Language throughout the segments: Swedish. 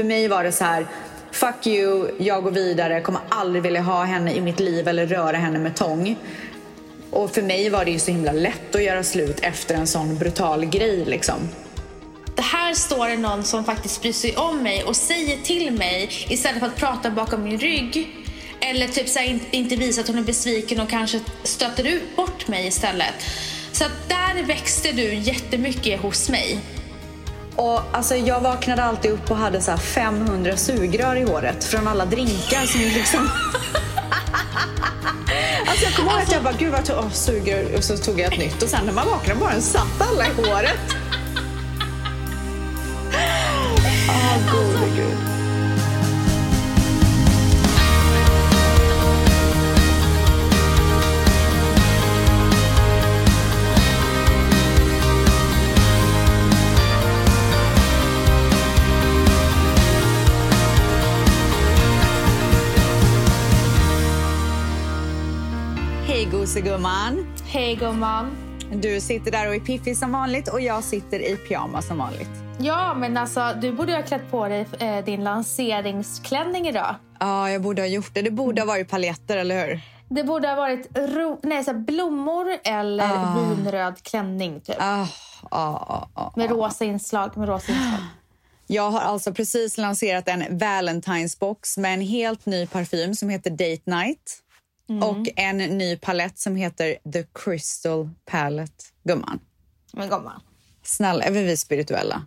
för mig var det så här, fuck you, jag går vidare, kommer aldrig vilja ha henne i mitt liv eller röra henne med tång. Och för mig var det ju så himla lätt att göra slut efter en sån brutal grej liksom. Det här står det någon som faktiskt bryr sig om mig och säger till mig istället för att prata bakom min rygg. Eller typ så här, inte visa att hon är besviken och kanske stöter ut bort mig istället. Så att där växte du jättemycket hos mig. Och alltså, jag vaknade alltid upp och hade så här 500 sugrör i håret från alla drinkar som liksom... alltså jag kommer ihåg att jag bara, gud vad jag oh, sugrör och så tog jag ett nytt och sen när man vaknade bara satt alla i håret. Åh, oh, gode gud. Hej gosegumman. Hej gumman. Du sitter där och är piffig som vanligt och jag sitter i pyjamas som vanligt. Ja, men alltså du borde ha klätt på dig eh, din lanseringsklänning idag. Ja, jag borde ha gjort det. Det borde ha varit paljetter, eller hur? Det borde ha varit ro- nej, så blommor eller Ah. vinröd klänning typ. Ah, ah, ah, ah. Med rosa inslag. Med rosa inslag. Jag har alltså precis lanserat en Valentine's box med en helt ny parfym som heter Date Night och en ny palett som heter The Crystal Palette. Gumman, Men gumman. snälla, är vi spirituella?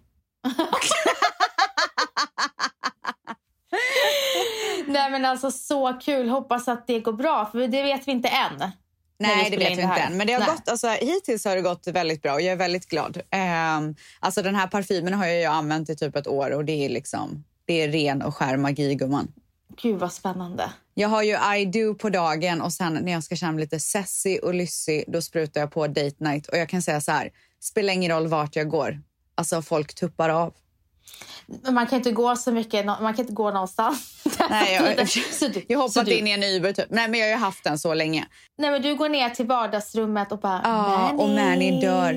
Nej men alltså så kul. Hoppas att det går bra. För det vet vi inte än. Nej, det vet vi inte än. Men det har Nej. gått, alltså, hittills har det gått väldigt bra och jag är väldigt glad. Ehm, alltså, den här parfymen har jag ju använt i typ ett år och det är liksom det är ren och skär magi, gumman. Gud vad spännande. Jag har ju I do på dagen och sen när jag ska känna mig lite sassy och lyssig då sprutar jag på date night. Och jag kan säga så här, spelar ingen roll vart jag går. Alltså folk tuppar av. Man kan inte gå så mycket. Man kan inte gå någonstans. Nej, jag, jag hoppat in i en Uber typ. Nej men jag har ju haft den så länge. Nej men du går ner till vardagsrummet och bara... Ja, och Manny dör.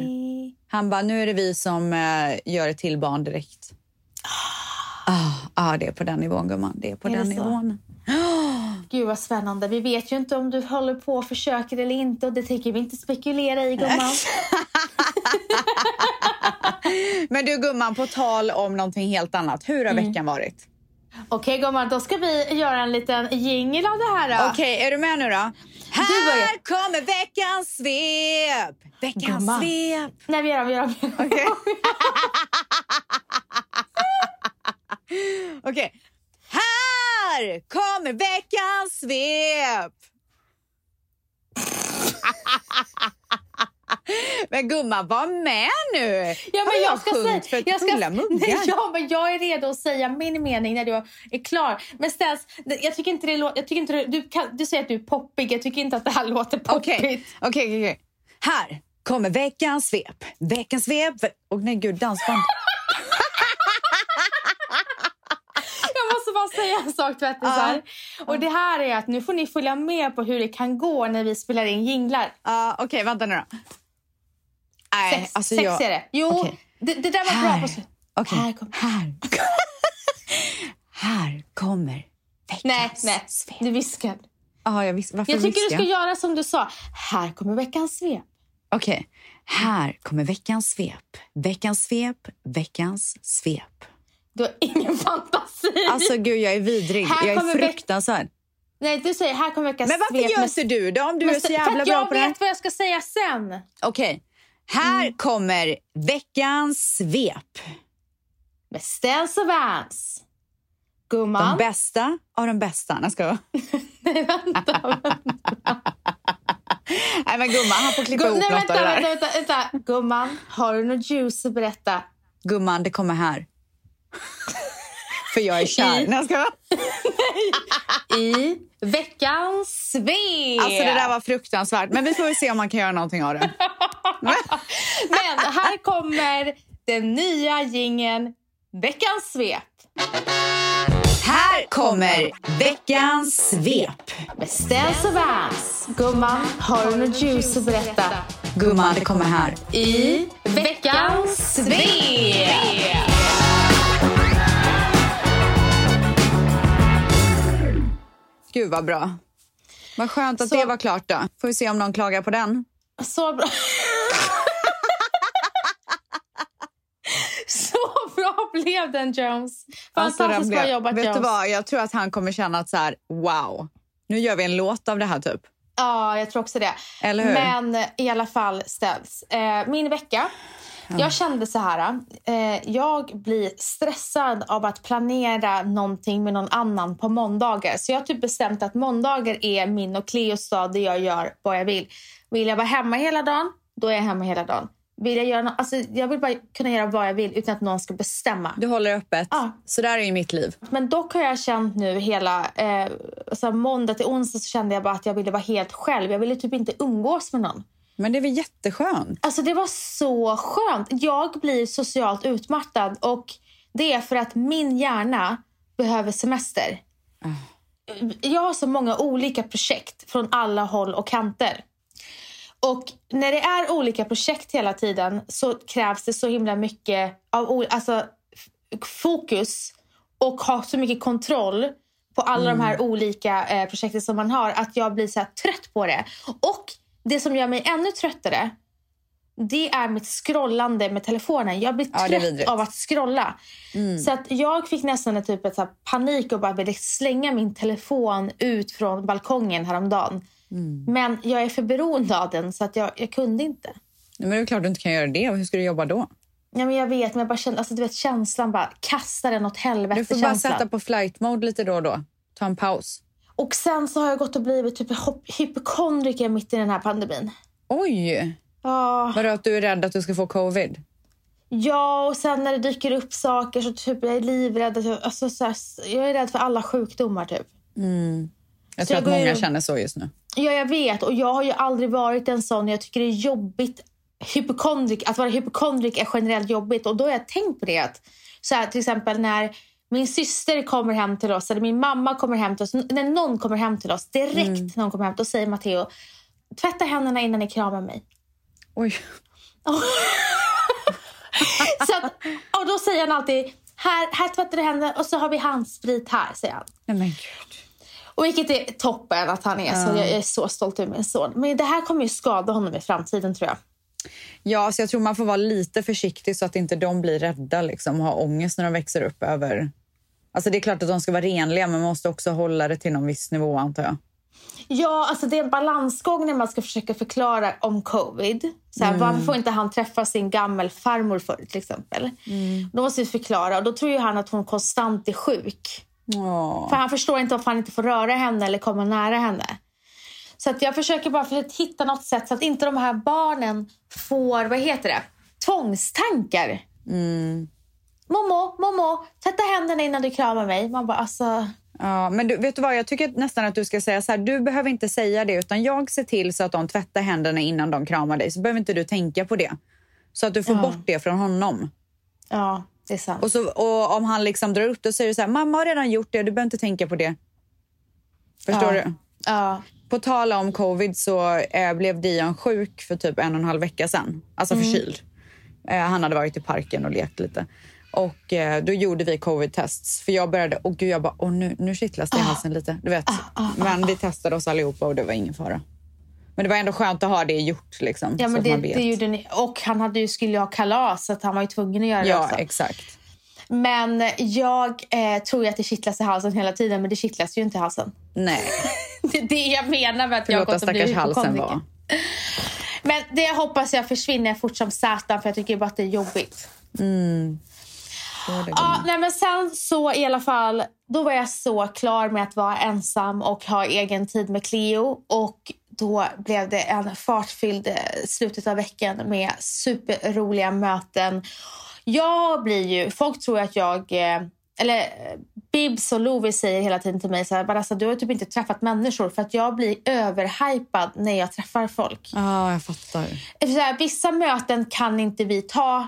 Han bara, nu är det vi som eh, gör ett till barn direkt. Ah, ah, det är på den nivån gumman. Det är på Är den det så? Gud vad spännande. Vi vet ju inte om du håller på och försöker eller inte. Och det tänker vi inte spekulera i gumman. Men du gumman, på tal om någonting helt annat. Hur har Mm. veckan varit? Okej gumman, då ska vi göra en liten jingel av det här. Okej, är du med nu då? Här kommer veckans svep! Veckans Gumman. svep! Nej vi gör om, vi gör om. Okej. Okej. Här kommer veckans svep! Men gumman, var med nu! Ja, men jag ska säga... för jag ska? Nej, ja, men jag är redo att säga min mening när du är klar. Men Stens, jag tycker inte det låter... Jag tycker inte det, du, kan, du säger att du är poppig. Jag tycker inte att det här låter poppigt. Okej, okej, okej, okej. Här kommer veckans svep. Veckans svep. Och nej gud, dansband. Jag måste bara säga en sak tvättisar. Och det här är att nu får ni följa med på hur det kan gå när vi spelar in jinglar. Ja, okej, vänta nu då. Nej, Sex, alltså sex jag... är det. Jo, Okej. det, det där var Här. bra. På... Okej, Här kommer- här. här kommer veckans Nej, nej. svep. Du viskar. Ja, jag vis- varför Jag tycker du viskar ska göra som du sa. Här kommer veckans svep. Okej, här kommer veckans svep. Veckans svep, veckans svep. Du har ingen fantasi. Alltså gud, jag är vidrig. Här Jag är fruktansvärd. Nej, du säger här kommer veckans Men varför svep. gör med- inte du det om du är så jävla bra jag på det här? vet vad jag ska säga sen. Okej, här Mm. kommer veckans svep. Med Stens och Vans. De Gumman. bästa av de bästa. Nej, ska jag... Nej, vänta. Nej men gumman, han får klippa ihop Nej, något vänta, av det där. vänta, vänta, vänta. Gumman, har du något juice att berätta? Gumman, det kommer här. För jag är kär. I- ska... I veckans svep. Alltså det där var fruktansvärt. Men vi får väl se om man kan göra någonting av det. Men här kommer den nya gingen Veckans svep. Här kommer veckans svep. Stens och Vans. Gumman, har du något juice att berätta? Gumman, det kommer här. I veckans svep. Gud vad bra. Vad skönt att Så- det var klart då. Får vi se om någon klagar på den. Så bra. Så bra blev den, Jones. Alltså, Fantastiskt blev- bra jobbat, Vet Jones. du vad? Jag tror att han kommer känna att så här, wow, nu gör vi en låt av det här typ. Ja, jag tror också det. Men i alla fall ställs. Eh, min vecka. Jag kände så här. Eh, jag blir stressad av att planera någonting med någon annan på måndagar. Så jag har typ bestämt att måndagar är min och Cleos dag där jag gör vad jag vill. Vill jag vara hemma hela dagen, då är jag hemma hela dagen. Vill jag, göra nå- alltså, jag vill bara kunna göra vad jag vill utan att någon ska bestämma. Du håller öppet. Ja. Så där är ju mitt liv. Men dock har jag känt nu hela eh, så måndag till onsdag så kände jag bara att jag ville vara helt själv. Jag ville typ inte umgås med någon. Men det väl jätteskönt? Alltså det var så skönt. Jag blir socialt utmattad och det är för att min hjärna behöver semester. Jag har så många olika projekt från alla håll och kanter. Och när det är olika projekt hela tiden så krävs det så himla mycket av alltså, fokus och ha så mycket kontroll på alla de här olika eh, projekten som man har att jag blir så trött på det. Och det som gör mig ännu tröttare det är mitt scrollande med telefonen. Jag blir Ja, trött. Mm. av att scrolla. Så att jag fick nästan ett typ här panik och bara ville slänga min telefon ut från balkongen häromdagen. Mm. Men jag är för beroende av den så att jag, jag kunde inte. Men det är klart du inte kan göra det. Hur ska du jobba då? Ja, men jag vet, men jag bara kände, alltså, du vet känslan bara, kasta den åt helvete Du får bara känslan. sätta på flight mode lite då och då. Ta en paus. Och sen så har jag gått och blivit typ hypokondriker mitt i den här pandemin. Oj! Ja, Vadå att du är rädd att du ska få covid? ja, och sen när det dyker upp saker så typ jag är livrädd. Alltså, så här, jag är rädd för alla sjukdomar typ. Jag Så tror jag att många ju- känner så just nu. Ja, jag vet. Och jag har ju aldrig varit en sån. Jag tycker det är jobbigt. Hypokondrik, att vara hypokondrik är generellt jobbigt. Och då har jag tänkt på det. Att, så här, till exempel när min syster kommer hem till oss eller min mamma kommer hem till oss. När någon kommer hem till oss, direkt när någon kommer hem, då säger Matteo tvätta händerna innan ni kramar mig. Oj. Så att, och då säger han alltid här, här tvättar du händerna och så har vi handsprit här, säger han. Nej men gud. Och vilket är toppen att han är så. Jag är så stolt över min son. Men det här kommer ju skada honom i framtiden tror jag. Ja, så jag tror man får vara lite försiktig så att inte de blir rädda liksom, och har ångest när de växer upp över... Alltså det är klart att de ska vara renliga men man måste också hålla det till någon viss nivå antar jag. Ja, alltså det är en balansgång när man ska försöka förklara om covid. Så här, Varför får inte han träffa sin gammelfarmor för till exempel? Då måste vi förklara och då tror ju han att hon konstant är sjuk. Åh. För han förstår inte varför han inte får röra henne eller komma nära henne. Så att jag försöker bara för att hitta något sätt så att inte de här barnen får, vad heter det, tvångstankar. Momo, Momo, tvätta händerna innan du kramar mig. Man bara alltså... Ja, men du, vet du vad, jag tycker nästan att du ska säga så här, du behöver inte säga det utan jag ser till så att de tvättar händerna innan de kramar dig så behöver inte du tänka på det. Så att du får Ja. bort det från honom. Ja, det är sant. Och, så, och om han liksom drar upp det så säger du så här, mamma har redan gjort det, du behöver inte tänka på det. Förstår Ja. du? Ja. På tal om covid så eh, blev Dion sjuk för typ en och en halv vecka sedan. Alltså Mm. förkyld. Eh, han hade varit i parken och lekt lite. Och eh, då gjorde vi covid-tests. För jag började, och gud jag bara, åh nu, nu kittlas Ah. det i halsen lite. Du vet. Men vi testade oss allihopa och det var ingen fara. Men det var ändå skönt att ha det gjort liksom. Ja, men det, det gjorde ni. Och han hade ju, skulle ju ha kalas så att han var ju tvungen att göra det Ja, också. exakt. Men jag eh, tror ju att det kittlas i halsen hela tiden, men det kittlas ju inte i halsen. Nej, Det är det jag menar med att jag har gått och blivit halsen vara. Men det hoppas jag försvinner fort som satan för jag tycker bara att det är jobbigt. Det Ja, gumman. nej, men sen så i alla fall, då var jag så klar med att vara ensam och ha egen tid med Cleo. Och då blev det en fartfylld eh, slutet av veckan med superroliga möten. Jag blir ju, folk tror att jag, eh, eller Bibs och Lovi säger hela tiden till mig så här, Vanessa du har typ inte träffat människor för att jag blir överhypad när jag träffar folk. Ja, jag fattar. Så här, vissa möten kan inte vi ta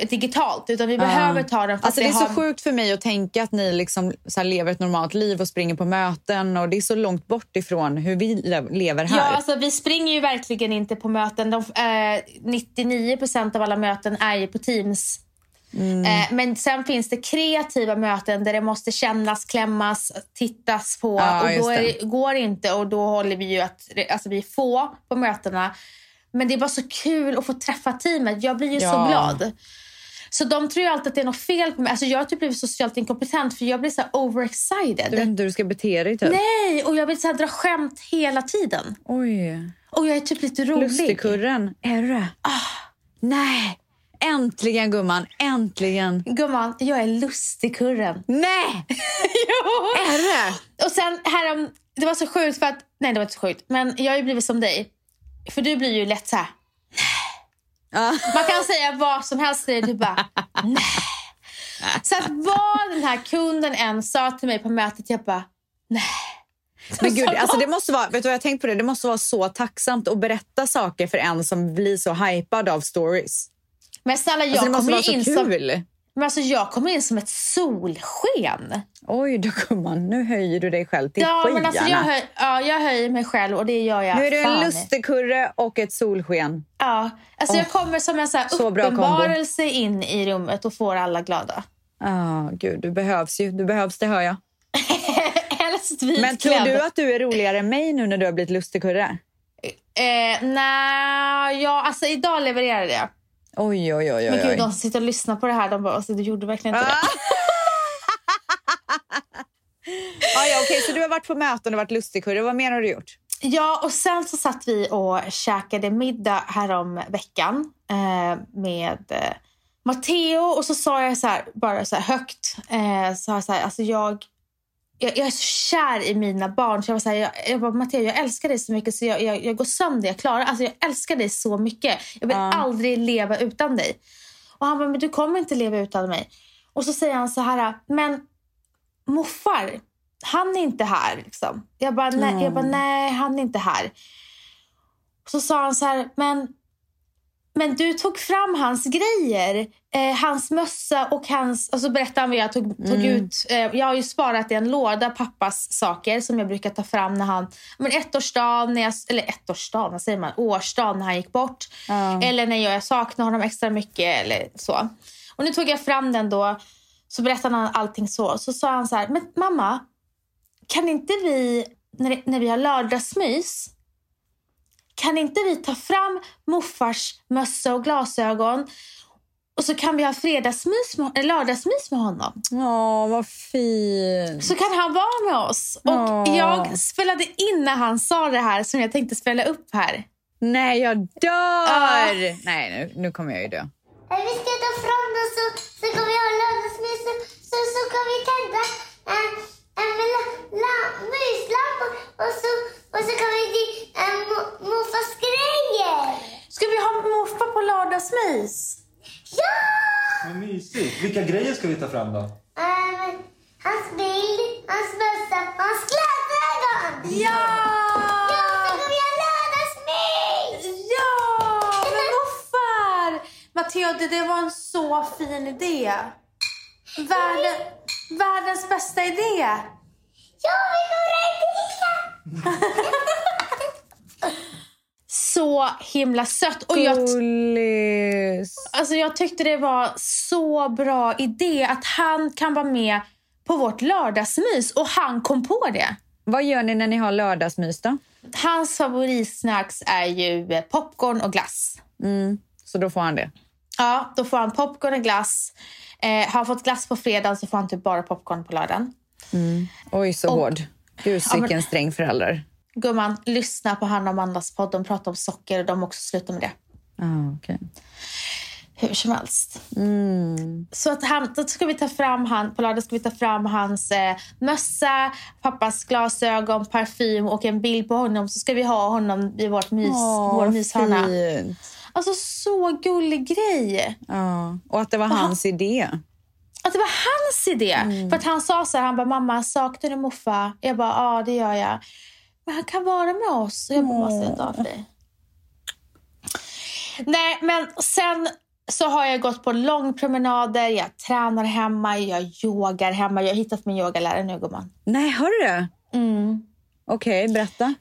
eh, digitalt utan vi behöver ta för Alltså det är vi så har... sjukt för mig att tänka att ni liksom så här lever ett normalt liv och springer på möten och det är så långt bort ifrån hur vi le- lever här. Ja, alltså, vi springer ju verkligen inte på möten. De, eh, 99% av alla möten är ju på Teams. Eh, men sen finns det kreativa möten där det måste kännas, klämmas, tittas på. Ja, och då det. det, går det inte och då håller vi ju att, alltså vi är få på mötena. Men det är bara så kul att få träffa teamet. Jag blir ju så Ja. glad. Så de tror ju alltid att det är något fel på mig. Alltså jag har typ blivit socialt inkompetent för jag blir så overexcited. Du vet inte hur du ska bete dig typ. Nej, och jag vill så här dra skämt hela tiden. Oj. Och jag är typ lite rolig. Lustigkurren. Är du det? Ah. Nej. Äntligen gumman, äntligen. Gumman, jag är lustigkurren. Nej! jo! Är det? Och sen härom, det var så sjukt för att, nej det var inte så sjukt, men jag har ju blivit som dig. För du blir ju lätt så här. Man kan säga vad som helst till dig, du bara nej. Så att vad den här kunden än sa till mig på mötet, jag bara nej. Men gud, Så alltså det måste vara, vet du vad jag tänkt på det? Det måste vara så tacksamt att berätta saker för en som blir så hypad av stories. Men snälla, jag Alltså det måste kommer vara så in som, kul. men alltså, jag kommer in som ett solsken. Oj då gumman, nu höjer du dig själv till Ja, skyarna. men alltså, jag, höj, ja, jag höjer mig själv och det gör jag nu är du en lustigkurre och ett solsken. Ja, alltså jag kommer som en så här uppenbarelse in i rummet och får alla glada. Ah, gud, du behövs ju. Du behövs, det hör jag. Helst. Men tror du att du är roligare än mig nu när du har blivit lustigkurre? Eh, nej, ja, alltså idag levererade jag. Oj, oj, oj. oj, Men gud, de som sitter och lyssnar på det här, de bara, alltså, du gjorde verkligen inte Ah. ah, ja, okej, så du har varit på möten och varit lustigkurre. Vad mer har du gjort? det. Ja, och sen så satt vi och käkade middag härom veckan eh, med eh, Matteo och så sa jag så här, bara så här högt, eh, sa jag så här, alltså jag, jag, jag är så kär i mina barn. Så jag var så här, jag, jag bara, Matteo, jag älskar dig så mycket så jag, jag, jag går sönder, jag klarar Alltså jag älskar dig så mycket. Jag vill Ja. aldrig leva utan dig. Och han bara, men du kommer inte leva utan mig. Och så säger han så här, men moffar, han är inte här. Liksom. Jag, bara, nej, jag bara, nej, han är inte här. Så sa han så här, men, men du tog fram hans grejer. Eh, hans mössa och hans... Och så berättade han vad jag tog, tog ut. Eh, jag har ju sparat i en låda pappas saker som jag brukar ta fram när han... Men ettårsdagen, när jag, eller ettårsdagen, vad säger man? Årsdagen när han gick bort. Ja. Eller när jag saknar honom extra mycket eller så. Och nu tog jag fram den då. Så berättade han allting så. Så sa han så här, men mamma, kan inte vi, när, när vi har lördagsmys, kan inte vi ta fram moffars mössa och glasögon och så kan vi ha fredagsmys med, eller lördagsmys med honom. Åh, vad fint. Så kan han vara med oss. Och Åh. jag spelade in när han sa det här som jag tänkte spela upp här. Nej, jag dör! Ah. Nej, nu, nu kommer jag ju dö. Eh, Vi ska ta fram den så, så kan vi ha lördagsmys så, så, så kan vi tända en, en la, myslampa och så, och så kan vi ge en mo- morfars grejer. Ska vi ha morfar på lördagsmys? Ja! Vad mysigt. Vilka grejer ska vi ta fram då? Eh, hans bild, hans mössa, hans glasögon. Ja! Ja, så kan vi ha lördagsmys. Ja! Men moffar! Matteo, det, det var en så fin idé. Världen, världens bästa idé. Ja, vi kommer att Så himla sött. Och jag, alltså jag tyckte det var så bra idé att han kan vara med på vårt lördagsmys. Och han kom på det. Vad gör ni när ni har lördagsmys då? Hans favoritsnacks är ju eh, popcorn och glass. Mm, så då får han det. Ja, då får han popcorn och glass. Eh, har han fått glass på fredagen så får han typ bara popcorn på lördagen. Oj, så Och- hård. Gud, Ja, men- vilken sträng förälder. Gumman, lyssna på Hanna och Amandas podd. De pratar om socker och de har också slutat med det. Ah, okej. Hur som helst. Mm. Så att han, då ska vi ta fram han, på lördag ska vi ta fram hans eh, mössa, pappas glasögon, parfym och en bild på honom. Så ska vi ha honom i vårt mys, Åh, vår myshörna. fint. Alltså så gullig grej. Ja, och att det var hans idé. Att det var hans idé. Mm. För att han sa så här, han bara mamma saknar du muffa? Jag bara ja det gör jag. Men han kan vara med oss. Och jag bara, måste jag ta för dig? Nej men sen så har jag gått på långpromenader, jag tränar hemma, jag yogar hemma. Jag har hittat min yogalärare nu gumman. Nej, har du det? Mm. Okej, berätta.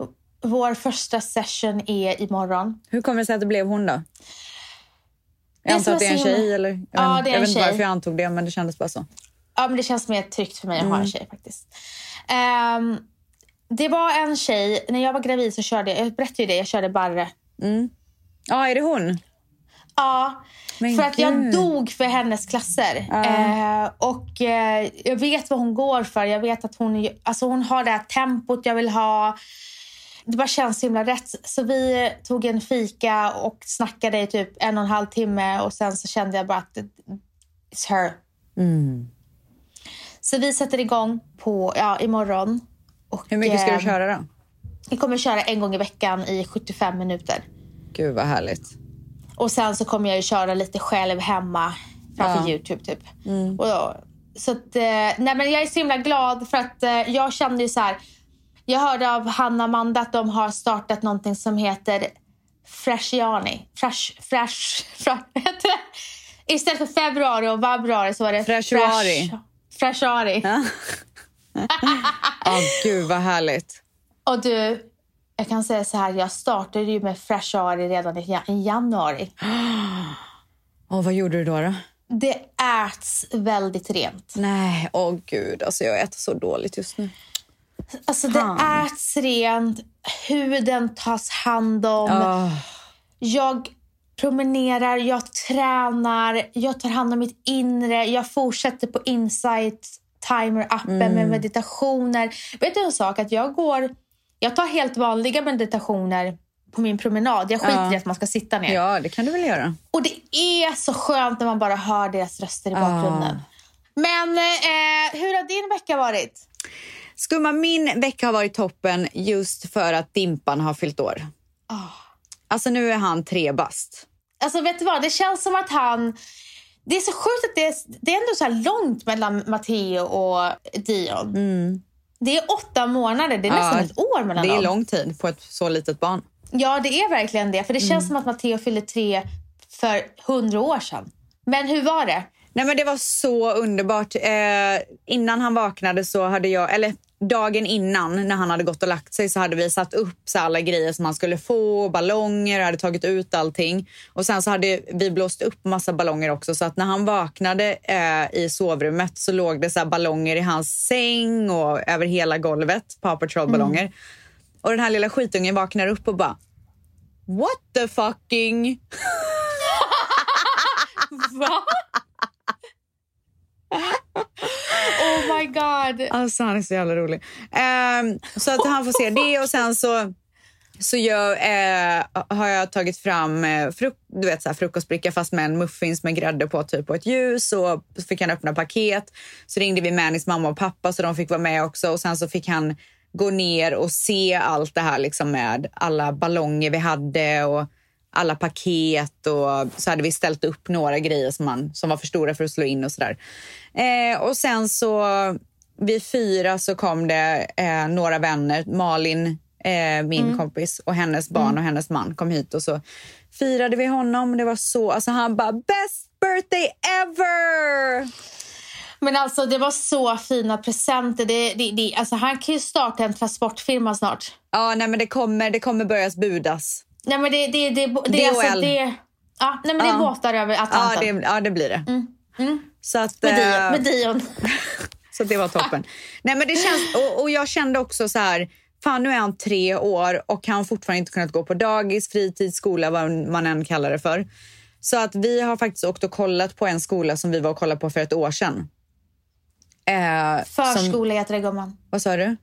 Vår första session är imorgon. Hur kommer det sig att det blev hon då? Jag antar att det är en tjej eller? Jag Ja, vet, det är jag en vet inte tjej. varför jag antog det men det kändes bara så. Ja, men det känns mer tryggt för mig att ha Mm. en tjej faktiskt. Ehm, det var en tjej, när jag var gravid så körde jag, jag berättade ju det, jag körde barre. Ja, är det hon? Ja, Men för att jag gud. dog för hennes klasser. Ja. Eh, och eh, jag vet vad hon går för. Jag vet att hon, alltså hon har det här tempot jag vill ha. Det bara känns så himla rätt. Så vi tog en fika och snackade i typ en och en halv timme och sen så kände jag bara att it's her. Mm. Så vi sätter igång på, ja, imorgon. Och, Hur mycket ska eh, du köra då? Vi kommer köra en gång i veckan i 75 minuter. Gud vad härligt. Och sen så kommer jag ju köra lite själv hemma framför Ja. Youtube typ. Och då, så att, eh, nej men jag är så himla glad för att eh, jag kände ju så här. Jag hörde av Hanna Amanda att de har startat någonting som heter Freshiani. Fresh, fresh, fresh? Istället för februari och februari så var det Freshuari. Fresh, Freshuari. Ja. Ja, gud vad härligt. Och du, jag kan säga så här, jag startade ju med Freshuari redan i ja- i januari. Och vad gjorde du då? då? Det äts väldigt rent. Nej, åh gud. Alltså jag äter så dåligt just nu. Alltså Fan. det äts rent, huden tas hand om. Ah, Jag promenerar, jag tränar, jag tar hand om mitt inre. Jag fortsätter på Insight Timer-appen Mm. med meditationer. Vet du en sak? Att jag går... Jag tar helt vanliga meditationer på min promenad. Jag skiter Ja. i att man ska sitta ner. ja, det kan du väl göra. Och det är så skönt när man bara hör deras röster i bakgrunden. Men eh, hur har din vecka varit? Skumma, min vecka har varit toppen just för att Dimpan har fyllt år. Ah. Alltså nu är han tre bast. Alltså vet du vad, det känns som att han... Det är så sjukt att det är, det är ändå så här långt mellan Matteo och Dion. Det är åtta månader, det är nästan Mm. Ja, ett år mellan Det är dem. lång tid på ett så litet barn. Ja, det är verkligen det. För det känns Mm. som att Matteo fyllde tre för hundra år sedan. Men hur var det? Nej men Det var så underbart. Eh, innan han vaknade så hade jag, eller dagen innan när han hade gått och lagt sig så hade vi satt upp så alla grejer som han skulle få, ballonger, hade tagit ut allting. Och sen så hade vi blåst upp massa ballonger också så att när han vaknade eh, i sovrummet så låg det så ballonger i hans säng och över hela golvet, Paw Patrol-ballonger. Och den här lilla skitungen vaknar upp och bara What the fucking... Va? oh my god. Alltså han är så jävla rolig. Um, så att han får se det och sen så, så jag, eh, har jag tagit fram eh, fruk- du vet, så här, frukostbricka fast med en muffins med grädde på typ och ett ljus och så fick han öppna paket. Så ringde vi Mannys mamma och pappa så de fick vara med också och sen så fick han gå ner och se allt det här liksom med alla ballonger vi hade och alla paket och så hade vi ställt upp några grejer som, man, som var för stora för att slå in och sådär. Eh, och sen så vid fyra så kom det eh, några vänner. Malin, eh, min kompis och hennes barn och hennes man kom hit och så firade vi honom. Det var så, alltså han bara best birthday ever! Men alltså det var så fina presenter. Det, det, det, alltså, han kan ju starta en transportfirma snart. Ja, nej men det kommer, det kommer börjas budas. Nej men det, det, det, det, det, alltså, det, ja, nej, men det är Ja. båtar över Ja Atlanten. det, ja, det blir det. Så att, Med, eh, Dion, med Dion. Så det var toppen. Nej, men det känns, och, och jag kände också så här, fan nu är han tre år och han har fortfarande inte kunnat gå på dagis, fritids, skola, vad man än kallar det för. Så att vi har faktiskt åkt och kollat på en skola som vi var och kollade på för ett år sedan. Eh, som, Förskola heter det gumman. vad sa du?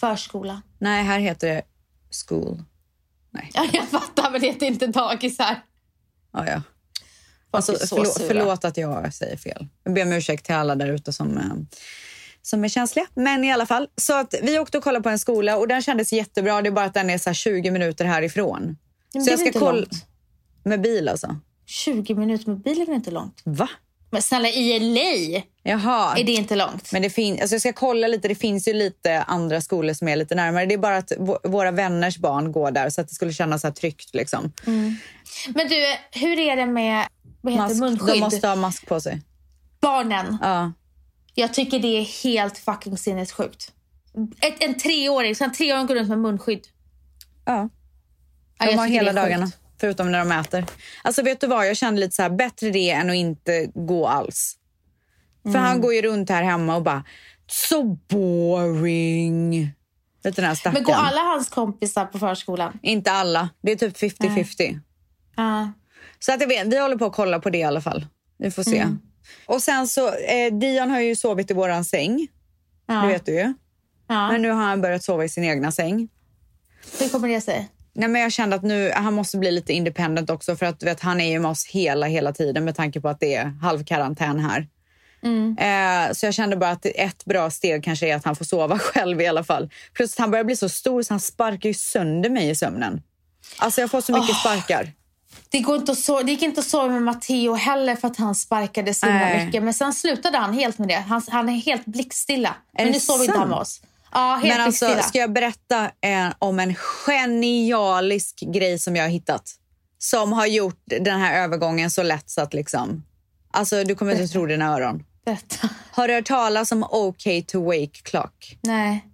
Förskola. Nej, här heter det school. Nej, Ja, jag fattar men det heter inte dagis här. ja, ja. Alltså, förlåt, sura. förlåt att jag säger fel. Jag ber om ursäkt till alla där ute som, eh, som är känsliga. Men i alla fall. Så att vi åkte och kollade på en skola och den kändes jättebra. Det är bara att den är så här 20 minuter härifrån. Men så jag ska kolla med bil alltså. 20 minuter med bil är väl inte långt? Va? Men snälla i LA Jaha. är det inte långt. Men det fin- alltså jag ska kolla lite. Det finns ju lite andra skolor som är lite närmare. Det är bara att våra vänners barn går där så att det skulle kännas så här tryggt. Liksom. Men du, hur är det med vad heter Mask. munskydd? De måste ha mask på sig. Barnen. Ja. Jag tycker det är helt fucking sinnessjukt. Ett, en treåring, så en treåring går runt med munskydd. ja. Ja, De jag har hela dagarna. sjukt. Förutom när de äter. Alltså vet du vad, jag kände lite så här, bättre det än att inte gå alls. För han går ju runt här hemma och bara, so boring. Vet du den här stackaren? Men går alla hans kompisar på förskolan? Inte alla. Det är typ 50-50. Ja. Så att jag vet, vi håller på att kolla på det i alla fall. Vi får se. Mm. Och sen så, eh, Dion har ju sovit i våran säng. Ja. Det vet du ju. Ja. Men nu har han börjat sova i sin egna säng. Hur kommer det sig? Nej, men jag kände att nu, han måste bli lite independent också för att vet, han är ju med oss hela, hela tiden med tanke på att det är halvkarantän här. Mm. Eh, så jag kände bara att ett bra steg kanske är att han får sova själv i alla fall. Plus att han börjar bli så stor så han sparkar ju sönder mig i sömnen. Alltså jag får så mycket sparkar. Det, går inte att sova, det gick inte att sova med Matteo heller för att han sparkade så mycket. Men sen slutade han helt med det. Han, han är helt blickstilla. Men nu sover inte han med oss. Ja, helt Men alltså, blickstilla. ska jag berätta eh, om en genialisk grej som jag har hittat? Som har gjort den här övergången så lätt så att liksom... Alltså du kommer inte tro dina öron. Berätta. Har du hört talas om OK to Wake Clock? Nej.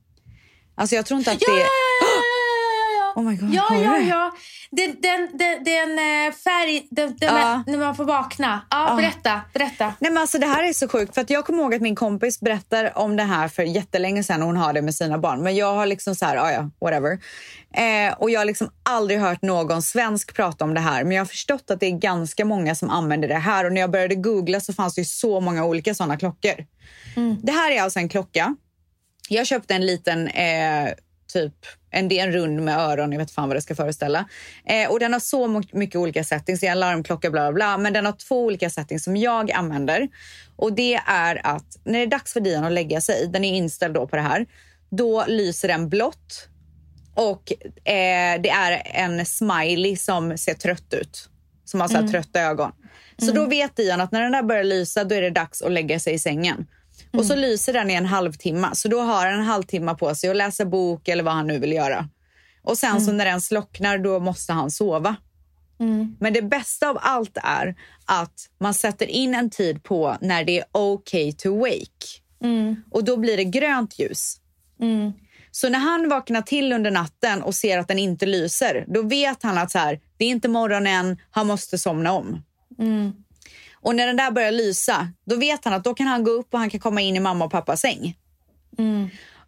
Alltså jag tror inte att Ja, det ja, är... ja, ja, ja, ja, ja. Oh my God, ja, ja, det? ja. Den, den, den, den färg, den, den, Ja. när man får vakna. Ja, berätta, berätta. Nej, men alltså, det här är så sjukt. För att Jag kommer ihåg att min kompis berättar om det här för jättelänge sedan och hon har det med sina barn. Men jag har liksom så här, ja ja, whatever. Eh, och jag har liksom aldrig hört någon svensk prata om det här. Men jag har förstått att det är ganska många som använder det här. Och när jag började googla så fanns det ju så många olika sådana klockor. Det här är alltså en klocka. Jag köpte en liten, eh, typ, en, det är en rund med öron, jag vet fan vad det ska föreställa. Eh, och den har så mycket olika settings, det är en larmklocka bla bla bla. Men den har två olika settings som jag använder. Och det är att när det är dags för Dian att lägga sig, den är inställd då på det här. Då lyser den blått. Och eh, det är en smiley som ser trött ut. Som har så här trötta ögon. Så då vet Dian att när den där börjar lysa då är det dags att lägga sig i sängen. Och så lyser den i en halvtimme. Så då har han en halvtimme på sig att läsa bok eller vad han nu vill göra. Och sen så när den slocknar då måste han sova. Men det bästa av allt är att man sätter in en tid på när det är okay to wake. Och då blir det grönt ljus. Så när han vaknar till under natten och ser att den inte lyser, då vet han att så här, det är inte morgon än, han måste somna om. Och när den där börjar lysa, då vet han att då kan han gå upp och han kan komma in i mamma och pappas säng.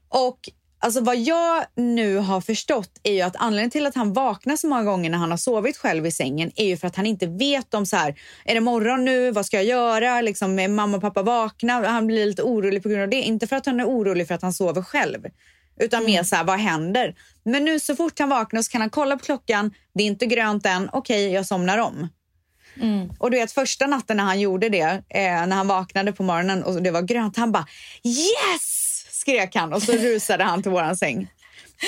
Och alltså vad jag nu har förstått är ju att anledningen till att han vaknar så många gånger när han har sovit själv i sängen är ju för att han inte vet om så här, är det morgon nu, vad ska jag göra, liksom, är mamma och pappa vakna? Han blir lite orolig på grund av det. Inte för att han är orolig för att han sover själv, utan mer så här, vad händer? Men nu så fort han vaknar så kan han kolla på klockan, det är inte grönt än, okej, jag somnar om. Och du vet första natten när han gjorde det, eh, när han vaknade på morgonen och det var grönt, han bara yes! skrek han och så rusade han till våran säng.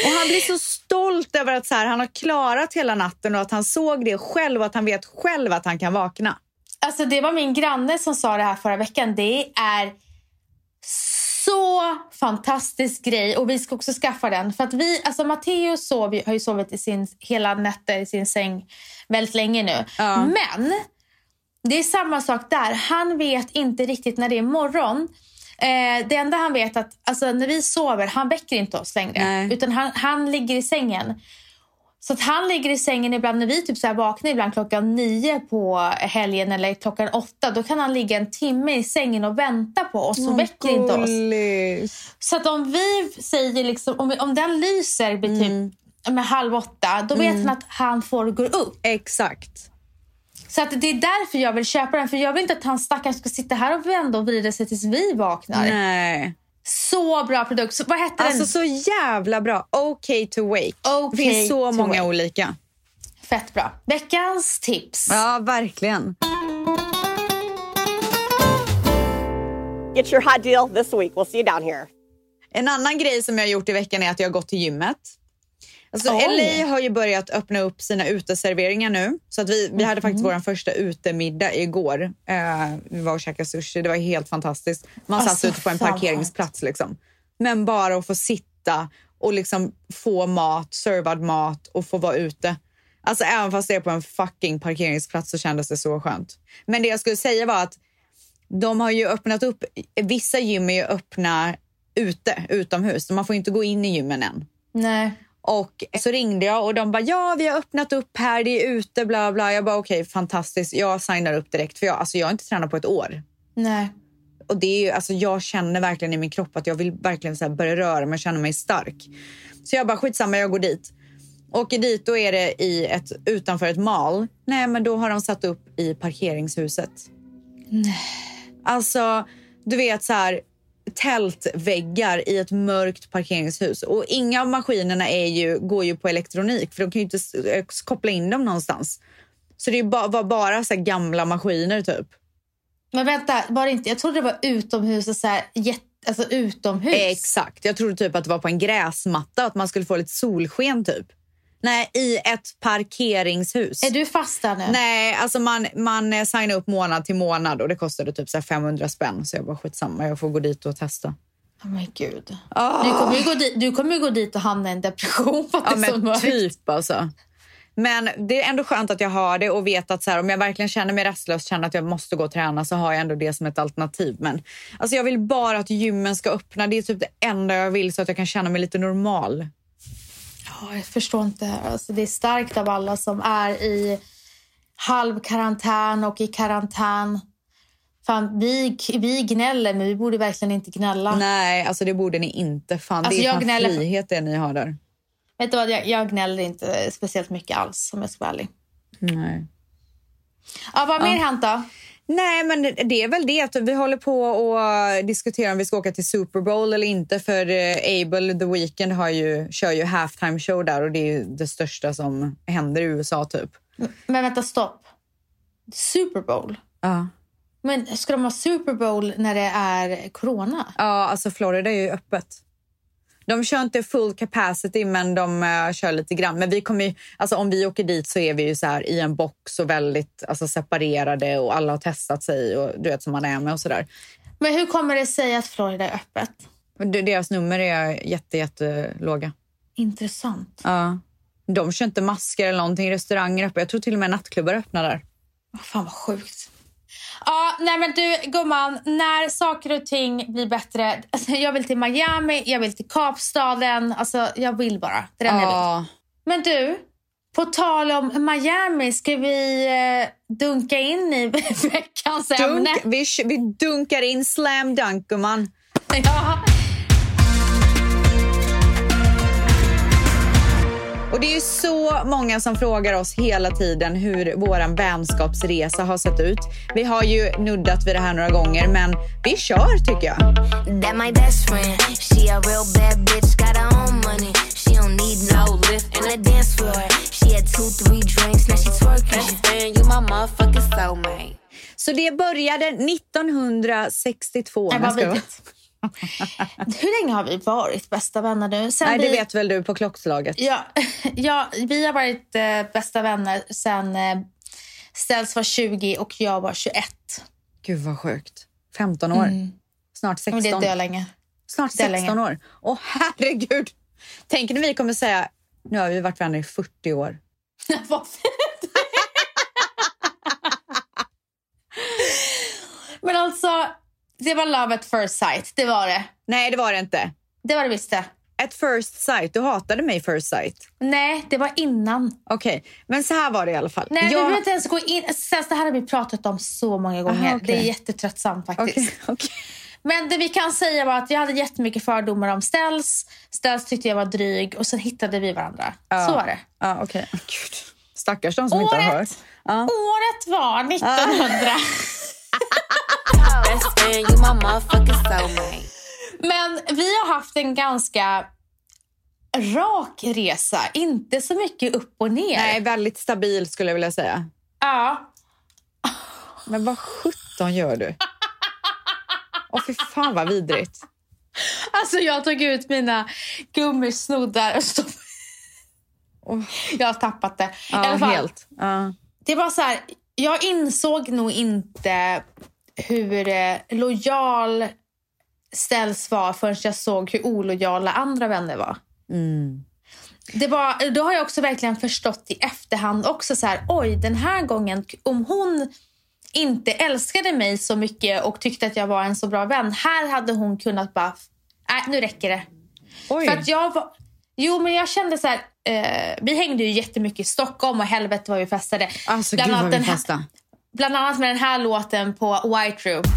Och han blir så stolt över att så här, han har klarat hela natten och att han såg det själv och att han vet själv att han kan vakna. Alltså det var min granne som sa det här förra veckan. Det är så fantastisk grej och vi ska också skaffa den. För att vi, alltså Matteo sov, har ju sovit i sin, hela nätter i sin säng väldigt länge nu. Ja. Men det är samma sak där. Han vet inte riktigt när det är morgon. Eh, det enda han vet att alltså, när vi sover, han väcker inte oss längre. Nej. Utan han, han ligger i sängen. Så att han ligger i sängen ibland när vi typ så här vaknar ibland klockan nio på helgen eller klockan åtta. Då kan han ligga en timme i sängen och vänta på oss och väcker inte oss. Så att om vi säger liksom, om, om den lyser vid typ med halv åtta, då vet han att han får gå upp. Exakt. Så att det är därför jag vill köpa den. För jag vill inte att han stackars ska sitta här och vända och vrida sig tills vi vaknar. Nej. Så bra produkt. Så, vad hette Alltså den? så jävla bra. Okay to wake. Okay det finns så många wake. olika. Fett bra. Veckans tips. Ja, verkligen. Get your hot deal this week. We'll see you down here. En annan grej som jag har gjort i veckan är att jag har gått till gymmet. Alltså, Oj. LA har ju börjat öppna upp sina uteserveringar nu. Så att vi, vi hade faktiskt Mhm. vår första utemiddag igår. Eh, vi var och käkade sushi. Det var helt fantastiskt. Man Alltså, satt ute på en parkeringsplats. Liksom. Men bara att få sitta och liksom få mat, servad mat och få vara ute. Alltså även fast det är på en fucking parkeringsplats så kändes det så skönt. Men det jag skulle säga var att de har ju öppnat upp, vissa gym är ju öppna ute, utomhus. Man får inte gå in i gymmen än. Nej. Och så ringde jag och de bara ja vi har öppnat upp här, det är ute bla bla. Jag bara okej fantastiskt, jag signar upp direkt för jag, alltså, jag har inte tränat på ett år. Nej. Och det är ju, alltså, jag känner verkligen i min kropp att jag vill verkligen så börja röra mig och känna mig stark. Så jag bara skitsamma, jag går dit. Åker dit, då är det i ett, utanför ett mal. Nej, men då har de satt upp i parkeringshuset. Nej. Alltså, du vet så här tältväggar i ett mörkt parkeringshus. Och inga av maskinerna är ju, går ju på elektronik för de kan ju inte eh, koppla in dem någonstans. Så det ba, var bara så gamla maskiner typ. Men vänta, var inte, jag trodde det var utomhus, så här, jätte, alltså utomhus. Exakt. Jag trodde typ att det var på en gräsmatta att man skulle få lite solsken typ. Nej, i ett parkeringshus. Är du fast där nu? Nej, alltså man, man eh, signar upp månad till månad och det kostade typ så här 500 spänn. Så jag bara skitsamma, jag får gå dit och testa. Oh men gud. Ah. Du, kommer ju gå dit, du kommer gå dit och hamna i en depression för att Ja, det är så mörkt. typ alltså. Men det är ändå skönt att jag har det och vet att så här, om jag verkligen känner mig rastlös, känner att jag måste gå och träna så har jag ändå det som ett alternativ. Men alltså jag vill bara att gymmen ska öppna. Det är typ det enda jag vill så att jag kan känna mig lite normal. Ja, jag förstår inte. Alltså, det är starkt av alla som är i halvkarantän och i karantän. Fan, vi, vi gnäller, men vi borde verkligen inte gnälla. Nej, alltså det borde ni inte. Fan, Alltså, det är jag gnäller frihet det ni har där. Vet du vad, jag, jag gnäller inte speciellt mycket alls om jag ska vara ärlig. Nej. Ja, vad mer hänt då? Nej, men det- är väl det att vi håller på och diskuterar om vi ska åka till Super Bowl eller inte. För eh, Abel The Weeknd har ju, kör ju halftime show där och det är ju det största som händer i USA typ. Men vänta, stopp. Super Bowl? Ja. Men ska de ha Super Bowl när det är corona? Ja, alltså Florida är ju öppet. De kör inte full capacity, men de eh, kör lite grann. Men vi kommer ju, alltså om vi åker dit så är vi ju så här i en box och väldigt alltså, separerade och alla har testat sig och du vet som man är med och sådär. Men hur kommer det sig att Florida är öppet? Deras nummer är jätte, jätte låga. Intressant. Ja. De kör inte masker eller någonting. Restauranger öppna. Jag tror till och med nattklubbar är öppna där. Fan vad sjukt. Ja, nej men du gumman, när saker och ting blir bättre. Alltså, jag vill till Miami, jag vill till Kapstaden. Alltså jag vill bara. Det är enda jag vill. Ja. Men du, på tal om Miami, ska vi eh, dunka in i veckans ämne? Dunk, vi, vi dunkar in slam dunk, gumman. Ja. Och det är ju så många som frågar oss hela tiden hur vår vänskapsresa har sett ut. Vi har ju nuddat vid det här några gånger, men vi kör tycker jag. That my best friend. She a real bad bitch, got her own money. She don't need no lift on the dance floor. She had two, three drinks, now she twerking. Understand you my motherfucking soulmate. Så det började 1962. Det var. Hur länge har vi varit bästa vänner nu? Sen Nej, det vi... vet väl du på klockslaget. Ja, ja, vi har varit eh, bästa vänner sen eh, Ställs var 20 och jag var 21. Gud vad sjukt. 15 år. Snart Men 16. det är länge. Snart det är 16 år. Åh herregud. Tänk när vi kommer säga, nu har vi varit vänner i 40 år. Vad fint. Men alltså, det var love at first sight. Det var det. Nej, det var det inte. Det var det visst det. Ett first sight. Du hatade mig first sight. Nej, det var innan. Okej, men så här var det i alla fall. Nej, vi jag... behöver inte ens gå in. Sen, det här har vi pratat om så många gånger. Aha, okej. Det är jättetröttsamt faktiskt. Okej, okej. Men det vi kan säga var att jag hade jättemycket fördomar om Ställs. Ställs tyckte jag var dryg och sen hittade vi varandra. Så var det. Ja, okej. Gud. Stackars de som inte har hört. Året, Ja. året var 1900. Men vi har haft en ganska rak resa. Inte så mycket upp och ner. Nej, väldigt stabil skulle jag vilja säga. Ja. Men vad sjutton gör du? Åh, fy fan vad vidrigt. Alltså jag tog ut mina gummisnoddar och stopp. Jag har tappat det. Ja, helt. Ja. Det var så här, jag insåg nog inte hur eh, lojal Ställs var förrän jag såg hur olojala andra vänner var. Det var. Då har jag också verkligen förstått i efterhand också så här, oj den här gången om hon inte älskade mig så mycket och tyckte att jag var en så bra vän. Här hade hon kunnat bara, nej nu räcker det. Oj. För att jag var, Jo, men jag kände så här. Eh, vi hängde ju jättemycket i Stockholm och helvete vad vi festade. Alltså Bland annat vi den här-. Bland annat med den här låten på White Room.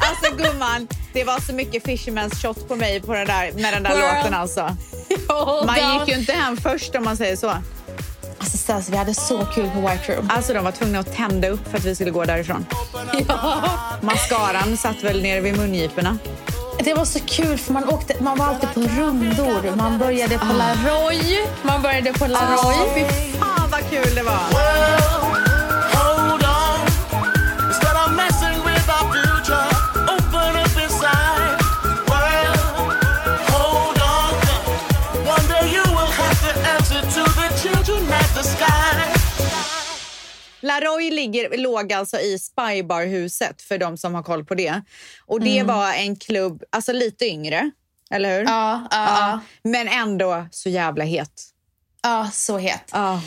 Alltså gumman, det var så mycket Fisherman's shot på mig på den där, med den där Girl. låten alltså. Man gick ju inte hem först om man säger så. Alltså Stas, vi hade så kul på White Room. Alltså de var tvungna att tända upp för att vi skulle gå därifrån. Ja. Mascaran satt väl nere vid mungiporna. Det var så kul för man, åkte, man var alltid på rundor. Man började på La Roy. Man började på La Oj, Roy. fy fan vad kul det var. La Roy ligger, låg alltså i Spybar-huset för de som har koll på det. Och det var en klubb, alltså lite yngre, eller hur? Ja, ja, ja. Men ändå så jävla het. ja, så het. Ja.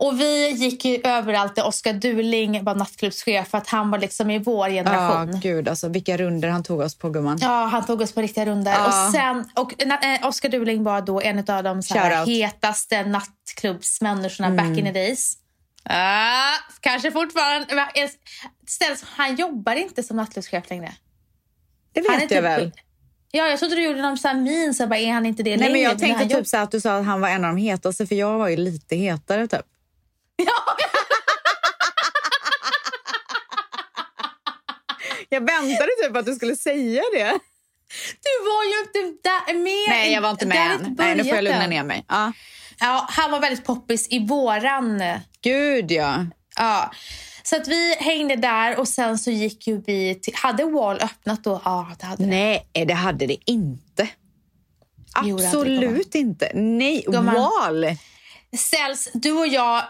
Och vi gick ju överallt där Oskar Duling var nattklubbschef för att han var liksom i vår Ja, generation. gud alltså vilka runder han tog oss på gumman. Ja, han tog oss på riktiga rundor. Ja. Och, sen, och eh, Oskar Duling var då en av de så här, hetaste nattklubbsmänniskorna back in the days. Ah, kanske fortfarande. Ställs, han jobbar inte som nattklubbschef längre. Det Han är vet jag typ- väl. Ja, jag trodde du gjorde någon här min, så bara, är han inte det Nej, längre? men jag han tänkte jobb- typ så att du sa att han var en av de hetaste för jag var ju lite hetare typ. Jag väntade typ att du skulle säga det. Du var ju inte där med. Nej, jag var inte med än. Nej, nu får jag lugna ner mig. Ja. Ja, han var väldigt poppis i våran... Gud ja. Ja. Så att vi hängde där och sen så gick ju vi till... Hade Wall öppnat då? Ja, det hade. Nej, det hade det inte. Jo, det Absolut inte. Nej, Gumman. wall. Ställs, du och jag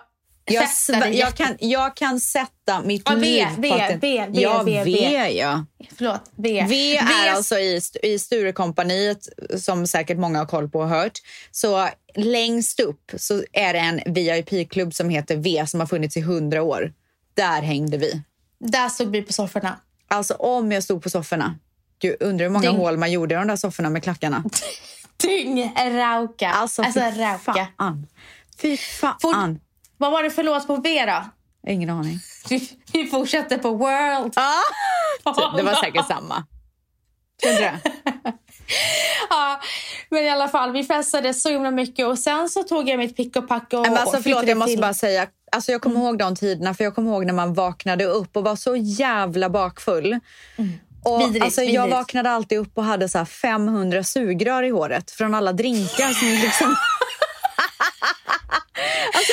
Jag, jag, kan, jag kan sätta mitt Ja, V, liv V, på att. V, V, ja, V, V, V. ja. Förlåt, V. V är alltså i, i Sturecompagniet, som säkert många har koll på och hört. Så längst upp så är det en VIP-klubb som heter V som har funnits i hundra år. Där hängde vi. Där stod vi på sofforna. Alltså om jag stod på sofforna. Gud, undrar hur många Ding. hål man gjorde i de där sofforna med klackarna. Tyng, rauka. Alltså, Alltså, rauka. fan. Fy fan. Fort- Vad var det för låt på V då? Ingen aning. Vi, vi fortsatte på World. Ja, det var säkert samma. Tror du det? Ja, men i alla fall, vi festade så himla mycket och sen så tog jag mitt pick och pack och, Men alltså, förlåt, jag måste till- bara säga. Alltså, jag kommer ihåg de tiderna, för jag kommer ihåg när man vaknade upp och var så jävla bakfull. Och, Vidrigt, alltså, jag vidrigt. vaknade alltid upp och hade så här 500 sugrör i håret från alla drinkar. Som liksom...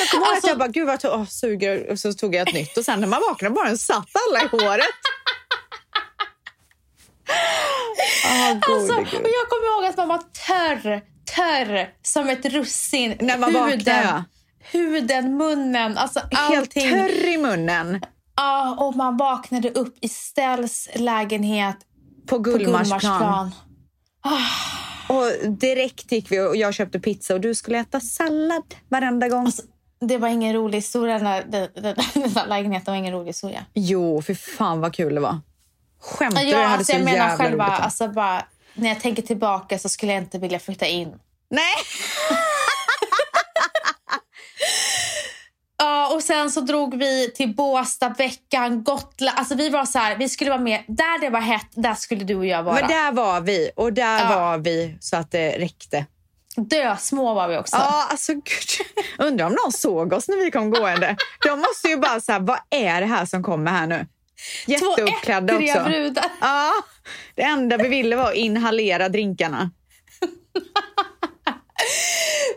alltså, jag kommer ihåg Alltså- att jag bara, gud vad jag tog, åh, sugrör. Och så tog jag ett nytt och sen när man vaknade bara satt alla i håret. Gode Alltså, och jag kommer ihåg att man var törr, törr som ett russin. När man vaknade, huden, ja. huden, munnen, alltså Helt allting. törr i munnen Ja, och man vaknade upp i Stells lägenhet på Gullmarsplan. Gullmarsplan. Och direkt gick vi och jag köpte pizza och du skulle äta sallad varenda gång. Alltså, det var ingen rolig historia. Den, där- den, där lägenheten var ingen rolig historia. Jo, för fan vad kul det var. Skämtar du? Ja, Jag hade alltså, så jag menar själva, alltså, bara, när jag tänker tillbaka så skulle jag inte vilja flytta in. Nej! Ja, och sen så drog vi till Båstad veckan, Gotland. Alltså vi var så här, vi skulle vara med. Där det var hett, där skulle du och jag vara. Men där var vi och där Ja. var vi så att det räckte. Dö små var vi också. Ja, alltså gud. Undrar om någon såg oss när vi kom gående. De måste ju bara säga, vad är det här som kommer här nu? Jätteuppklädda Två också. brudar. Ja, det enda vi ville var att inhalera drinkarna.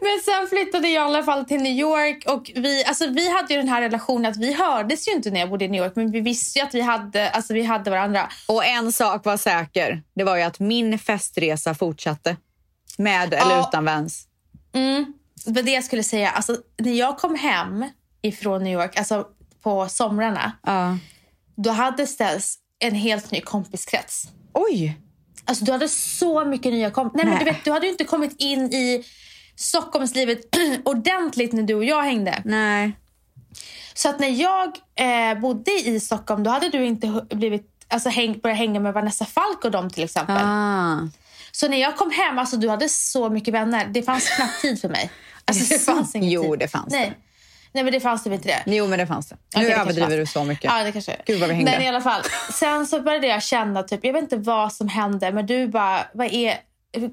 Men sen flyttade jag i alla fall till New York och vi, alltså vi hade ju den här relationen att vi hördes ju inte när jag bodde i New York men vi visste ju att vi hade, alltså vi hade varandra. Och en sak var säker, det var ju att min festresa fortsatte. Med eller Ja. utan Vans. Mm. Det var det jag skulle säga. Alltså, när jag kom hem ifrån New York, alltså på somrarna, Ja. då hade ställts en helt ny kompiskrets. Oj! Alltså du hade så mycket nya kompisar. Nej, men du vet, du hade ju inte kommit in i Stockholmslivet ordentligt när du och jag hängde. Nej. Så att när jag eh, bodde i Stockholm, då hade du inte blivit alltså, häng, började hänga med Vanessa Falk och dem till exempel. Ah. Så när jag kom hem, alltså du hade så mycket vänner. Det fanns knappt tid för mig. Alltså, det fanns ingen Jo, tid. det fanns Nej. det. Nej, men det fanns typ inte det. Jo, men det fanns det. Nu kanske överdriver du så mycket. Ja, det kanske är. Gud, vad vi hängde. Men i alla fall. Sen så började jag känna, typ, jag vet inte vad som hände, men du bara, vad är...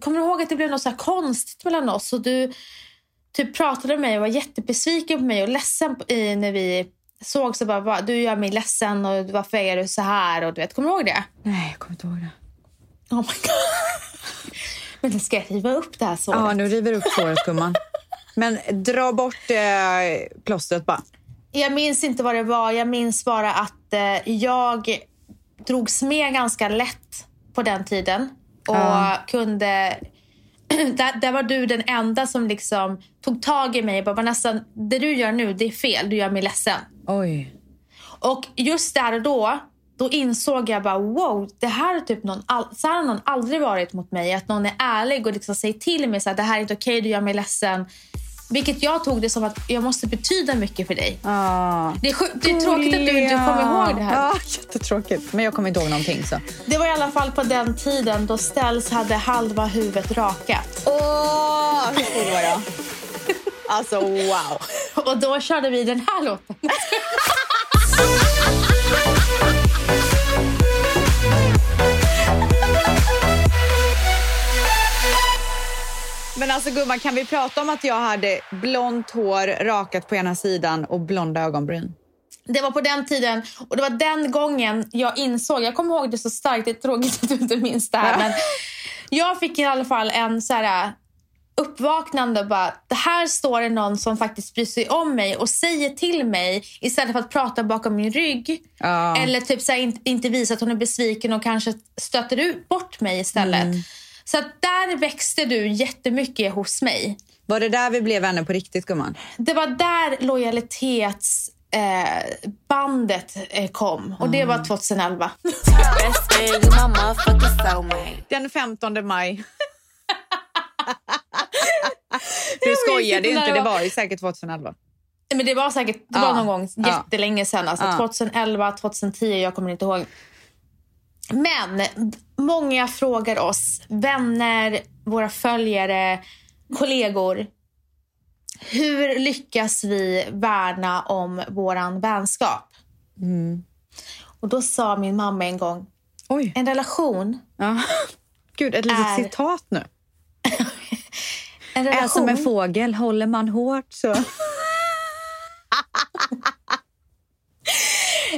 Kommer du ihåg att det blev något så konstigt mellan oss? Och du typ pratade med mig och var jättebesviken på mig och ledsen på- i, när vi såg så bara, bara, du gör mig ledsen och varför är du så här? Och du vet, kommer du ihåg det? Nej, jag kommer inte ihåg det. Oh my god. Men ska jag riva upp det här såret. Ja, nu river du upp såret, gumman. Men dra bort eh, plåstret bara. Jag minns inte vad det var. Jag minns bara att eh, jag drogs med ganska lätt på den tiden. Och Ja. kunde... där, där var du den enda som liksom tog tag i mig bara, Vanessa, det du gör nu, det är fel. Du gör mig ledsen. Oj. Och just där och då, då insåg jag bara wow, det här är typ någon, så här har någon aldrig varit mot mig. Att någon är ärlig och liksom säger till mig så här, det här är inte okej, du gör mig ledsen. Vilket jag tog det som att jag måste betyda mycket för dig. Ah. Det är, det är tråkigt att du inte kommer ihåg det här. Ja, jättetråkigt. Men jag kommer inte ihåg någonting. så. Det var i alla fall på den tiden då Ställs hade halva huvudet rakat. Åh, hur cool var jag? Alltså, wow. Och då körde vi den här låten. Men alltså gumman, kan vi prata om att jag hade blont hår, rakat på ena sidan och blonda ögonbryn? Det var på den tiden och det var den gången jag insåg, jag kommer ihåg det så starkt, det är tråkigt att du inte minns det här men jag fick i alla fall en så här uppvaknande bara, det här står det någon som faktiskt bryr sig om mig och säger till mig istället för att prata bakom min rygg. Ja. Eller typ så här, inte, inte visa att hon är besviken och kanske stöter ut bort mig istället. Mm. Så att där växte du jättemycket hos mig. Var det där vi blev vänner på riktigt gumman? Det var där lojalitetsbandet eh, bandet, eh, kom. Och det var 2011. Best friend, you my motherfucking soulmate. Den 15 maj. du skojade inte det var. ju säkert 2011. Men det var säkert det Ja. var någon gång jättelänge sedan. Alltså Ja. 2011, 2010, jag kommer inte ihåg. Men många frågar oss, vänner, våra följare, kollegor. Hur lyckas vi värna om våran vänskap? Mm. Och då sa min mamma en gång, Oj. en relation, Ja. Gud, ett litet Är- citat nu. en Är relation som en fågel, håller man hårt så...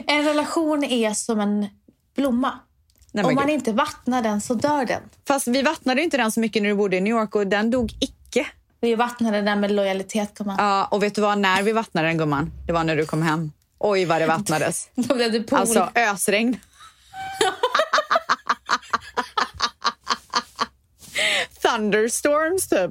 En relation är som en blomma. Nej, Om man gud. inte vattnar den så dör den. Fast vi vattnade inte den så mycket när du bodde i New York och den dog icke. Vi vattnade den med lojalitet. Kan man. Ja, och vet du vad, när vi vattnade den gumman? Det var när du kom hem. Oj vad det vattnades. Då blev det pool. Alltså ösregn. Thunderstorms typ.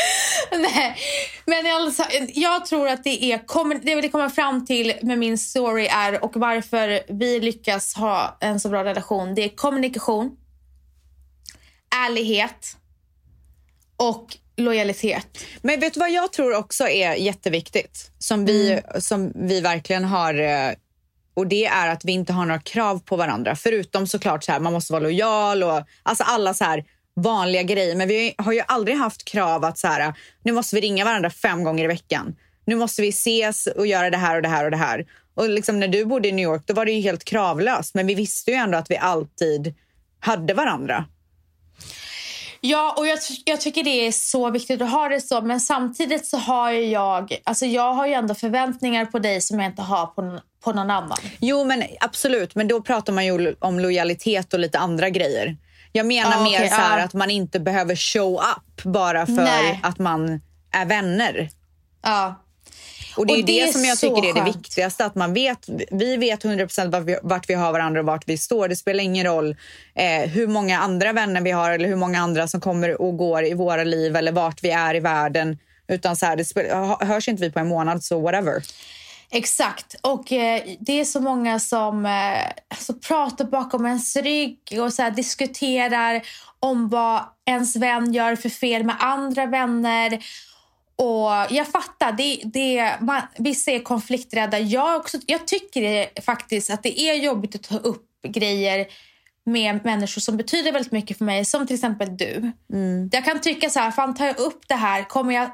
Nej. Men alltså, jag tror att det är kommer- det jag vill komma fram till med min story är och varför vi lyckas ha en så bra relation. Det är kommunikation, ärlighet och lojalitet. Men vet du vad jag tror också är jätteviktigt? Som vi, Mm. som vi verkligen har... eh, Och det är att vi inte har några krav på varandra. Förutom såklart så här, man måste vara lojal och alltså alla så här vanliga grejer. Men vi har ju aldrig haft krav att så här, nu måste vi ringa varandra fem gånger i veckan. Nu måste vi ses och göra det här och det här och det här. Och liksom när du bodde i New York då var det ju helt kravlöst. Men vi visste ju ändå att vi alltid hade varandra. Ja, och jag, jag tycker det är så viktigt att ha det så. Men samtidigt så har jag, alltså jag har ju ändå förväntningar på dig som jag inte har på, på någon annan. Jo, men absolut. Men då pratar man ju om lojalitet och lite andra grejer. Jag menar Ja, mer okej, så ja. att man inte behöver show up bara för Nej. att man är vänner. Ja. Och det är Och det det, är som jag tycker är det viktigaste. Att man vet, vi vet 100% vart vi, vart vi har varandra och vart vi står. Det spelar ingen roll eh, hur många andra vänner vi har eller hur många andra som kommer och går i våra liv eller vart vi är i världen. Utan så här, det spel, hörs inte vi på en månad så whatever. Exakt. Och eh, det är så många som eh, alltså, pratar bakom ens rygg och så här, diskuterar om vad ens vän gör för fel med andra vänner. Och jag fattar, det, det, man, vissa är konflikträdda. Jag, också, jag tycker det, faktiskt att det är jobbigt att ta upp grejer med människor som betyder väldigt mycket för mig, som till exempel du. Jag kan tycka så här, fan tar jag upp det här, kommer jag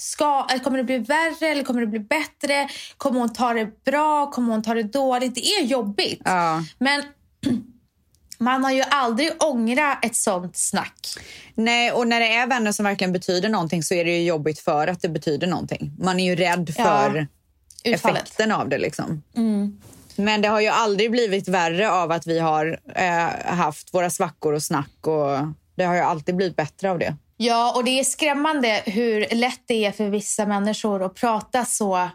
ska, eller kommer det bli värre eller kommer det bli bättre? Kommer hon ta det bra? Kommer hon ta det dåligt? Det är jobbigt. Ja. Men man har ju aldrig ångrat ett sånt snack. Nej, och när det är vänner som verkligen betyder någonting så är det ju jobbigt för att det betyder någonting. Man är ju rädd Ja, för Utfallet. effekten av det. Liksom. Men det har ju aldrig blivit värre av att vi har eh, haft våra svackor och snack. Och det har ju alltid blivit bättre av det. Ja, och det är skrämmande hur lätt det är för vissa människor att prata så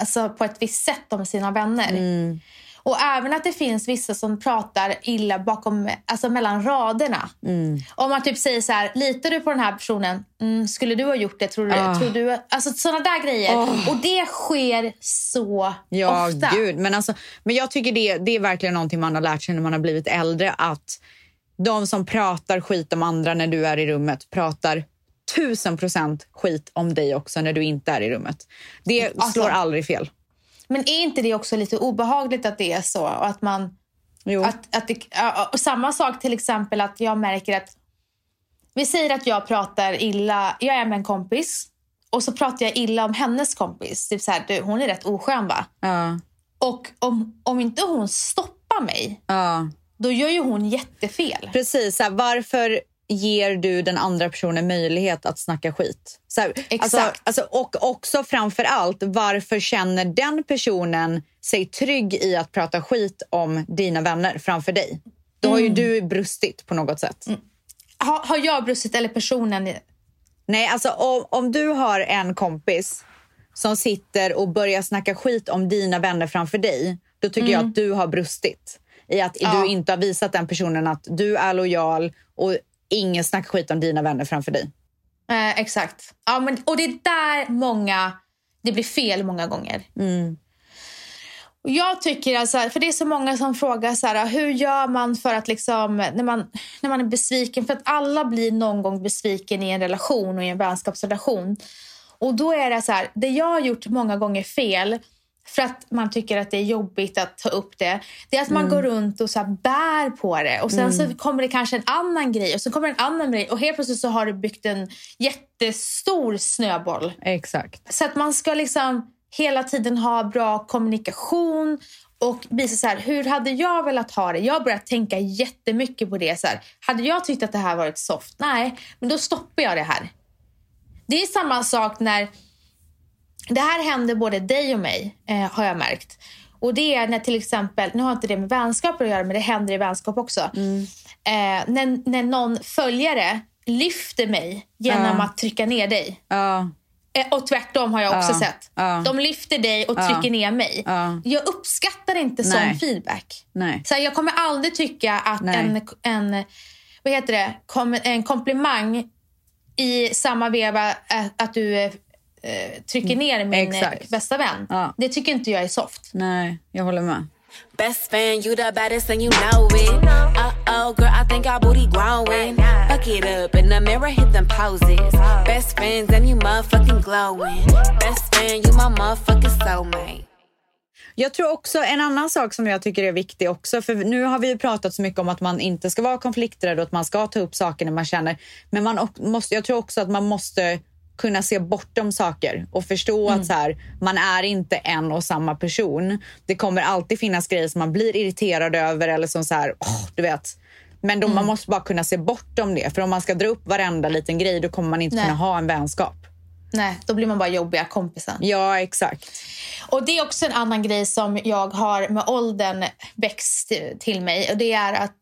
alltså på ett visst sätt om sina vänner. Och även att det finns vissa som pratar illa bakom, alltså mellan raderna. Om man typ säger så här, litar du på den här personen? Mm, skulle du ha gjort det? Tror du? Ah. Tror du alltså sådana där grejer. Och det sker så Ja, ofta. gud. Men, alltså, men jag tycker det, det är verkligen någonting man har lärt sig när man har blivit äldre. Att de som pratar skit om andra när du är i rummet pratar tusen procent skit om dig också när du inte är i rummet. Det Alltså- slår aldrig fel. Men är inte det också lite obehagligt att det är så? Och att man... Jo. Att, att det, och samma sak till exempel att jag märker att... Vi säger att jag pratar illa, jag är med en kompis och så pratar jag illa om hennes kompis. Typ så här, du, hon är rätt oskön va? ja, Och om, om inte hon stoppar mig, ja. Då gör ju hon jättefel. Precis. Så här, varför ger du den andra personen möjlighet att snacka skit? Så här, alltså, Exakt. alltså, och också framför allt, varför känner den personen sig trygg i att prata skit om dina vänner framför dig? Då har ju du brustit på något sätt. Har, har jag brustit eller personen? Nej, alltså om, om du har en kompis som sitter och börjar snacka skit om dina vänner framför dig, då tycker jag att du har brustit. I att Ja. du inte har visat den personen att du är lojal och ingen snackar skit om dina vänner framför dig. Eh, exakt. Ja, men, och det är där många, det blir fel många gånger. Och jag tycker alltså, för det är så många som frågar så här, hur gör man för att liksom, när man, när man är besviken, för att alla blir någon gång besviken i en relation och i en vänskapsrelation. Och då är det så här, det jag har gjort många gånger fel, för att man tycker att det är jobbigt att ta upp det. Det är att man går runt och så bär på det. Och sen så kommer det kanske en annan grej och så kommer en annan grej. Och helt plötsligt så har du byggt en jättestor snöboll. Exakt. Så att man ska liksom hela tiden ha bra kommunikation och visa så här, hur hade jag velat ha det? Jag har börjat tänka jättemycket på det. Så här, hade jag tyckt att det här varit soft? Nej, men då stoppar jag det här. Det är samma sak när det här händer både dig och mig, eh, har jag märkt. Och det är när till exempel, nu har inte det med vänskap att göra, men det händer i vänskap också. Eh, när, när någon följare lyfter mig genom att trycka ner dig. Ja, Eh, Och tvärtom har jag också Ja, sett. De lyfter dig och trycker ner mig. Ja. Jag uppskattar inte sån Nej. feedback. nej. Så här, jag kommer aldrig tycka att Nej. en, en, vad heter det, kom, en komplimang i samma veva att, att du eh, trycker ner min eh, Exakt. bästa vän. Ja. Det tycker inte jag är soft. Nej, jag håller med. Best fan, you the baddest and you know it. Uh oh, girl, I think our booty growing. Fuck it up in the mirror, hit them poses. Best friends and you motherfucking glowing. Best fan, you my motherfucking soulmate. Jag tror också en annan sak som jag tycker är viktig också, för nu har vi ju pratat så mycket om att man inte ska vara konflikträdd och att man ska ta upp saker när man känner. Men man måste, jag tror också att man måste kunna se bortom saker och förstå att så här, man är inte en och samma person. Det kommer alltid finnas grejer som man blir irriterad över eller som så här, åh, du vet. Men då, man måste bara kunna se bortom det. För om man ska dra upp varenda liten grej då kommer man inte Nej. kunna ha en vänskap. Nej, då blir man bara jobbiga kompisen. Ja, exakt. Och det är också en annan grej som jag har med åldern växt till mig. Och det är att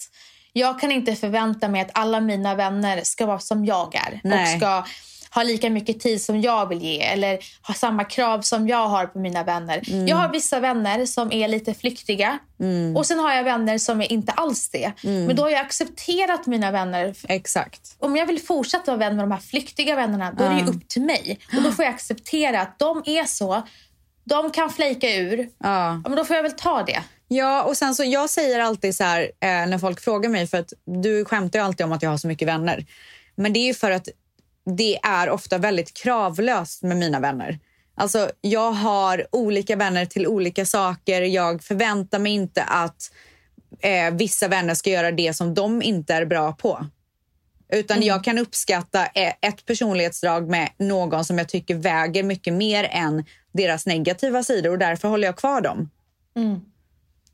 jag kan inte förvänta mig att alla mina vänner ska vara som jag är. Nej. Och ska ha lika mycket tid som jag vill ge. Eller ha samma krav som jag har på mina vänner. Mm. Jag har vissa vänner som är lite flyktiga. Och sen har jag vänner som är inte alls det. Mm. Men då har jag accepterat mina vänner Exakt. om jag vill fortsätta vara vän med de här flyktiga vännerna, då är det ju upp till mig. Och då får jag acceptera att de är så. De kan flejka ur. Ja, men då får jag väl ta det. Ja, och sen så jag säger alltid så här eh, när folk frågar mig, för att du skämtar ju alltid om att jag har så mycket vänner. Men det är ju för att det är ofta väldigt kravlöst med mina vänner. Alltså, jag har olika vänner till olika saker. Jag förväntar mig inte att eh, vissa vänner ska göra det som de inte är bra på. Utan jag kan uppskatta eh, ett personlighetsdrag med någon som jag tycker väger mycket mer än deras negativa sidor och därför håller jag kvar dem.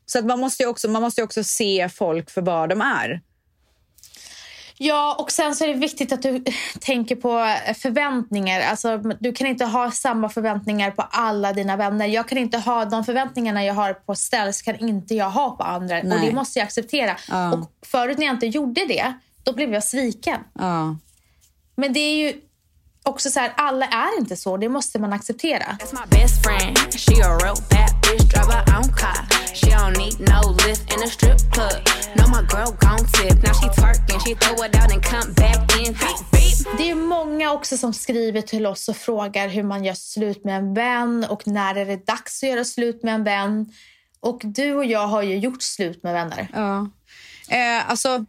Så att man måste också, man måste ju också se folk för vad de är. Ja, och sen så är det viktigt att du tänker på förväntningar. Alltså, du kan inte ha samma förväntningar på alla dina vänner. Jag kan inte ha de förväntningarna jag har på Ställs kan inte jag ha på andra. Och Nej. det måste jag acceptera. Ja. Och förut när jag inte gjorde det, då blev jag sviken. Ja. Men det är ju också så här, alla är inte så. Det måste man acceptera. Det är många också som skriver till oss och frågar hur man gör slut med en vän och när är det dags att göra slut med en vän. Och du och jag har ju gjort slut med vänner. Ja. Eh, alltså,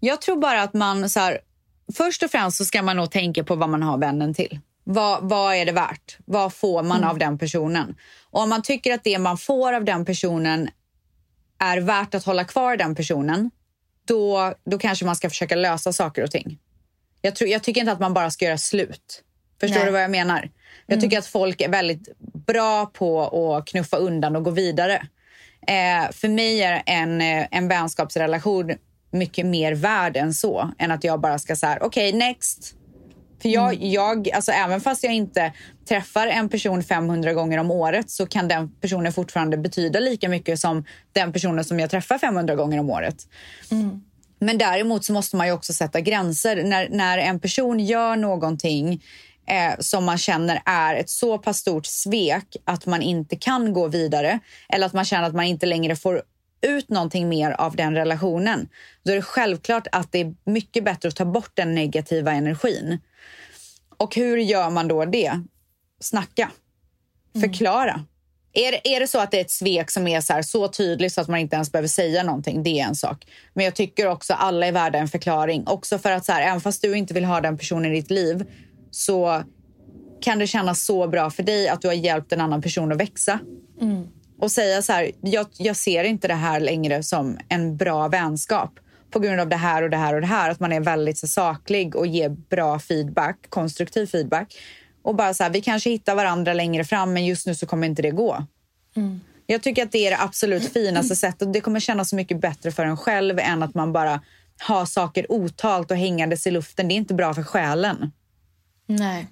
jag tror bara att man... Så här, först och främst så ska man nog tänka på vad man har vännen till. Vad, vad är det värt? Vad får man av den personen? Och om man tycker att det man får av den personen är värt att hålla kvar den personen, då, då kanske man ska försöka lösa saker och ting. Jag, tror, jag tycker inte att man bara ska göra slut. Förstår Nej. du vad jag menar? Jag tycker att folk är väldigt bra på att knuffa undan och gå vidare. Eh, för mig är en, eh, en vänskapsrelation mycket mer värd än så. Än att jag bara ska säga, okej next. För jag, jag, alltså även fast jag inte träffar en person 500 gånger om året så kan den personen fortfarande betyda lika mycket som den personen som jag träffar 500 gånger om året. Men däremot så måste man ju också sätta gränser. När, när en person gör någonting eh, som man känner är ett så pass stort svek att man inte kan gå vidare eller att man känner att man inte längre får ut någonting mer av den relationen. Då är det självklart att det är mycket bättre att ta bort den negativa energin. Och hur gör man då det? Snacka. Förklara. Är, det- är det så att det är ett svek som är så, här, så tydligt så att man inte ens behöver säga någonting, det är en sak. Men jag tycker också alla är värda en förklaring. Också för att så här, även fast du inte vill ha den personen i ditt liv så kan det kännas så bra för dig att du har hjälpt en annan person att växa. Och säga så här, jag, jag ser inte det här längre som en bra vänskap på grund av det här och det här och det här. Att man är väldigt så, saklig och ger bra feedback, konstruktiv feedback. Och bara så här, vi kanske hittar varandra längre fram men just nu så kommer inte det gå. Jag tycker att det är det absolut finaste sättet. Det kommer kännas så mycket bättre för en själv än att man bara har saker otalt och hängandes i luften. Det är inte bra för själen. Nej.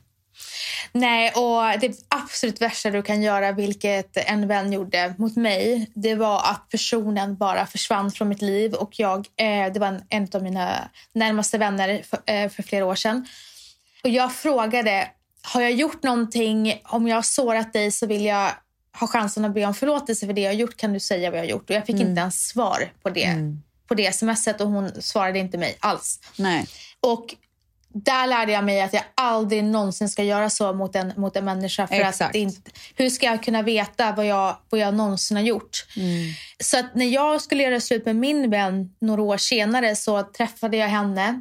Nej, och det absolut värsta du kan göra, vilket en vän gjorde mot mig, det var att personen bara försvann från mitt liv. Och jag, eh, det var en, en av mina närmaste vänner för, eh, för flera år sedan. Och jag frågade, har jag gjort någonting? Om jag har sårat dig så vill jag ha chansen att be om förlåtelse för det jag har gjort. Kan du säga vad jag har gjort? Och jag fick inte ens svar på det, på det smset och hon svarade inte mig alls. Nej. Och där lärde jag mig att jag aldrig någonsin ska göra så mot en, mot en människa. För Exakt. att inte, hur ska jag kunna veta vad jag, vad jag någonsin har gjort? Mm. Så att när jag skulle göra slut med min vän några år senare så träffade jag henne.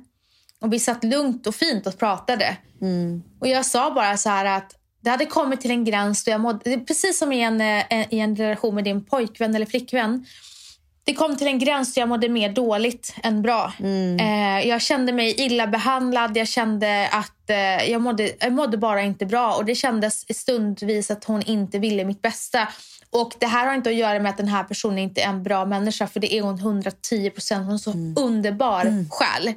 Och vi satt lugnt och fint och pratade. Mm. Och jag sa bara så här att det hade kommit till en gräns då jag mådde, precis som i en, eh, i en relation med din pojkvän eller flickvän. Det kom till en gräns då jag mådde mer dåligt än bra. Eh, jag kände mig illa behandlad. Jag kände att eh, jag, mådde, jag mådde bara inte bra. Och Det kändes stundvis att hon inte ville mitt bästa. Och Det här har inte att göra med att den här personen inte är en bra människa. För det är hon 110 procent. Hon är så underbar själ.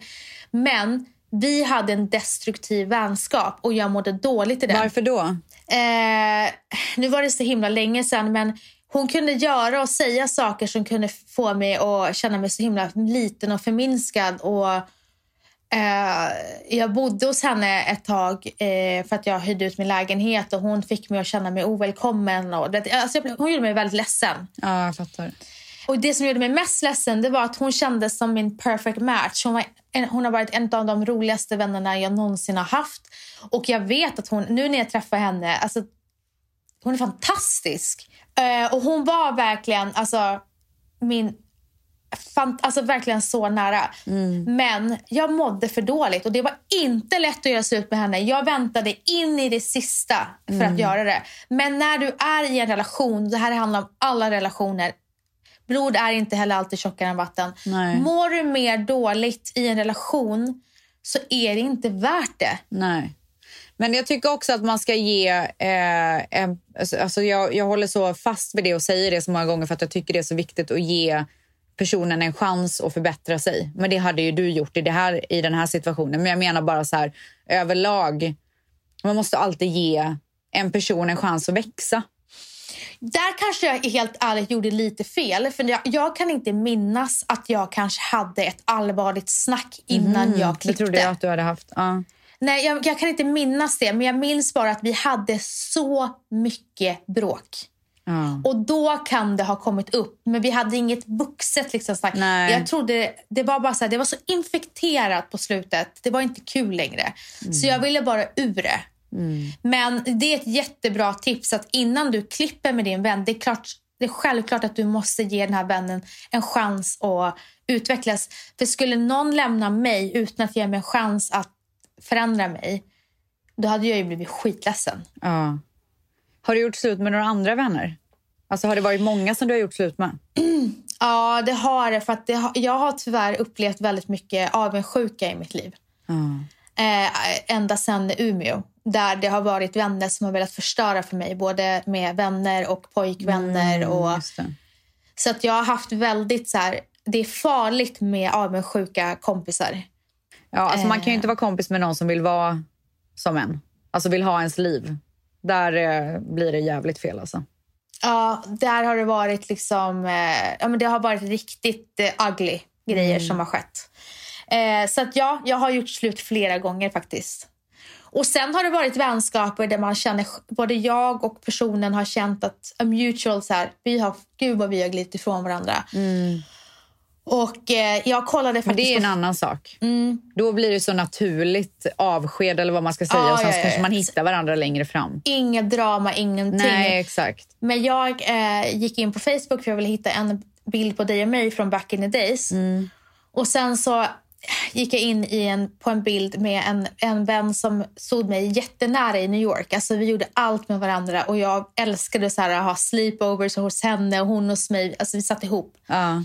Men vi hade en destruktiv vänskap och jag mådde dåligt i den. Varför då? Eh, nu var det så himla länge sedan men hon kunde göra och säga saker som kunde få mig att känna mig så himla liten och förminskad. Och, eh, jag bodde hos henne ett tag eh, för att jag hyrde ut min lägenhet och hon fick mig att känna mig ovälkommen. Och, det, alltså jag, hon gjorde mig väldigt ledsen. Ja, jag fattar. Och det som gjorde mig mest ledsen det var att hon kändes som min perfect match. Hon, var en, hon har varit en av de roligaste vännerna jag någonsin har haft. Och jag vet att hon, nu när jag träffar henne, alltså, hon är fantastisk. Eh, och hon var verkligen alltså, min... Fant- alltså verkligen så nära. Men jag mådde för dåligt och det var inte lätt att göra slut med henne. Jag väntade in i det sista för att göra det. Men när du är i en relation, det här handlar om alla relationer, Blod är inte heller alltid tjockare än vatten. Nej. Mår du mer dåligt i en relation så är det inte värt det. Nej. Men jag tycker också att man ska ge... Eh, en, alltså, alltså jag, jag håller så fast vid det och säger det så många gånger för att jag tycker det är så viktigt att ge personen en chans att förbättra sig. Men det hade ju du gjort i, det här, i den här situationen. Men jag menar bara så här överlag. Man måste alltid ge en person en chans att växa. Där kanske jag helt ärligt gjorde lite fel. För jag, jag kan inte minnas att jag kanske hade ett allvarligt snack innan jag Mm, Det klippte. trodde jag att du hade haft. Ja. Nej, jag, jag kan inte minnas det. Men jag minns bara att vi hade så mycket bråk. Ja. Och då kan det ha kommit upp. Men vi hade inget vuxet liksom, snack. Nej. Jag trodde det var bara så här, det var så infekterat på slutet. Det var inte kul längre. Så jag ville bara ur det. Men det är ett jättebra tips att innan du klipper med din vän, det är, klart, det är självklart att du måste ge den här vännen en chans att utvecklas. För skulle någon lämna mig utan att ge mig en chans att förändra mig, då hade jag ju blivit skitledsen. Ja. Har du gjort slut med några andra vänner? Alltså har det varit många som du har gjort slut med? Ja, det har det. För att det har, jag har tyvärr upplevt väldigt mycket avundsjuka i mitt liv. Eh, ända sedan Umeå. Där det har varit vänner som har velat förstöra för mig. Både med vänner och pojkvänner. och, Mm, det. så att jag har haft väldigt så här... Det är farligt med avundsjuka kompisar. Ja, alltså man kan ju Eh. inte vara kompis med någon som vill vara som en. Alltså vill ha ens liv. Där eh, blir det jävligt fel alltså. Ja, där har det varit liksom... Eh, ja, men det har varit riktigt eh, ugly grejer som har skett. Eh, så att ja, jag har gjort slut flera gånger faktiskt. Och sen har det varit vänskaper där man känner, både jag och personen har känt att a mutual så här, vi har, gud vad vi har glidit ifrån varandra. Och eh, jag kollade Men faktiskt det är en annan sak. Då blir det så naturligt avsked eller vad man ska säga. Ja, och sen ja, ja, kanske ja. man hittar varandra längre fram. Inget drama, ingenting. Nej, exakt. Men jag eh, gick in på Facebook för jag ville hitta en bild på dig och mig från back in the days. Och sen så gick jag in i en, på en bild med en, en vän som stod mig jättenära i New York. Alltså vi gjorde allt med varandra och jag älskade så här, att ha sleepovers hos henne och hon hos mig. Alltså vi satt ihop. Ja.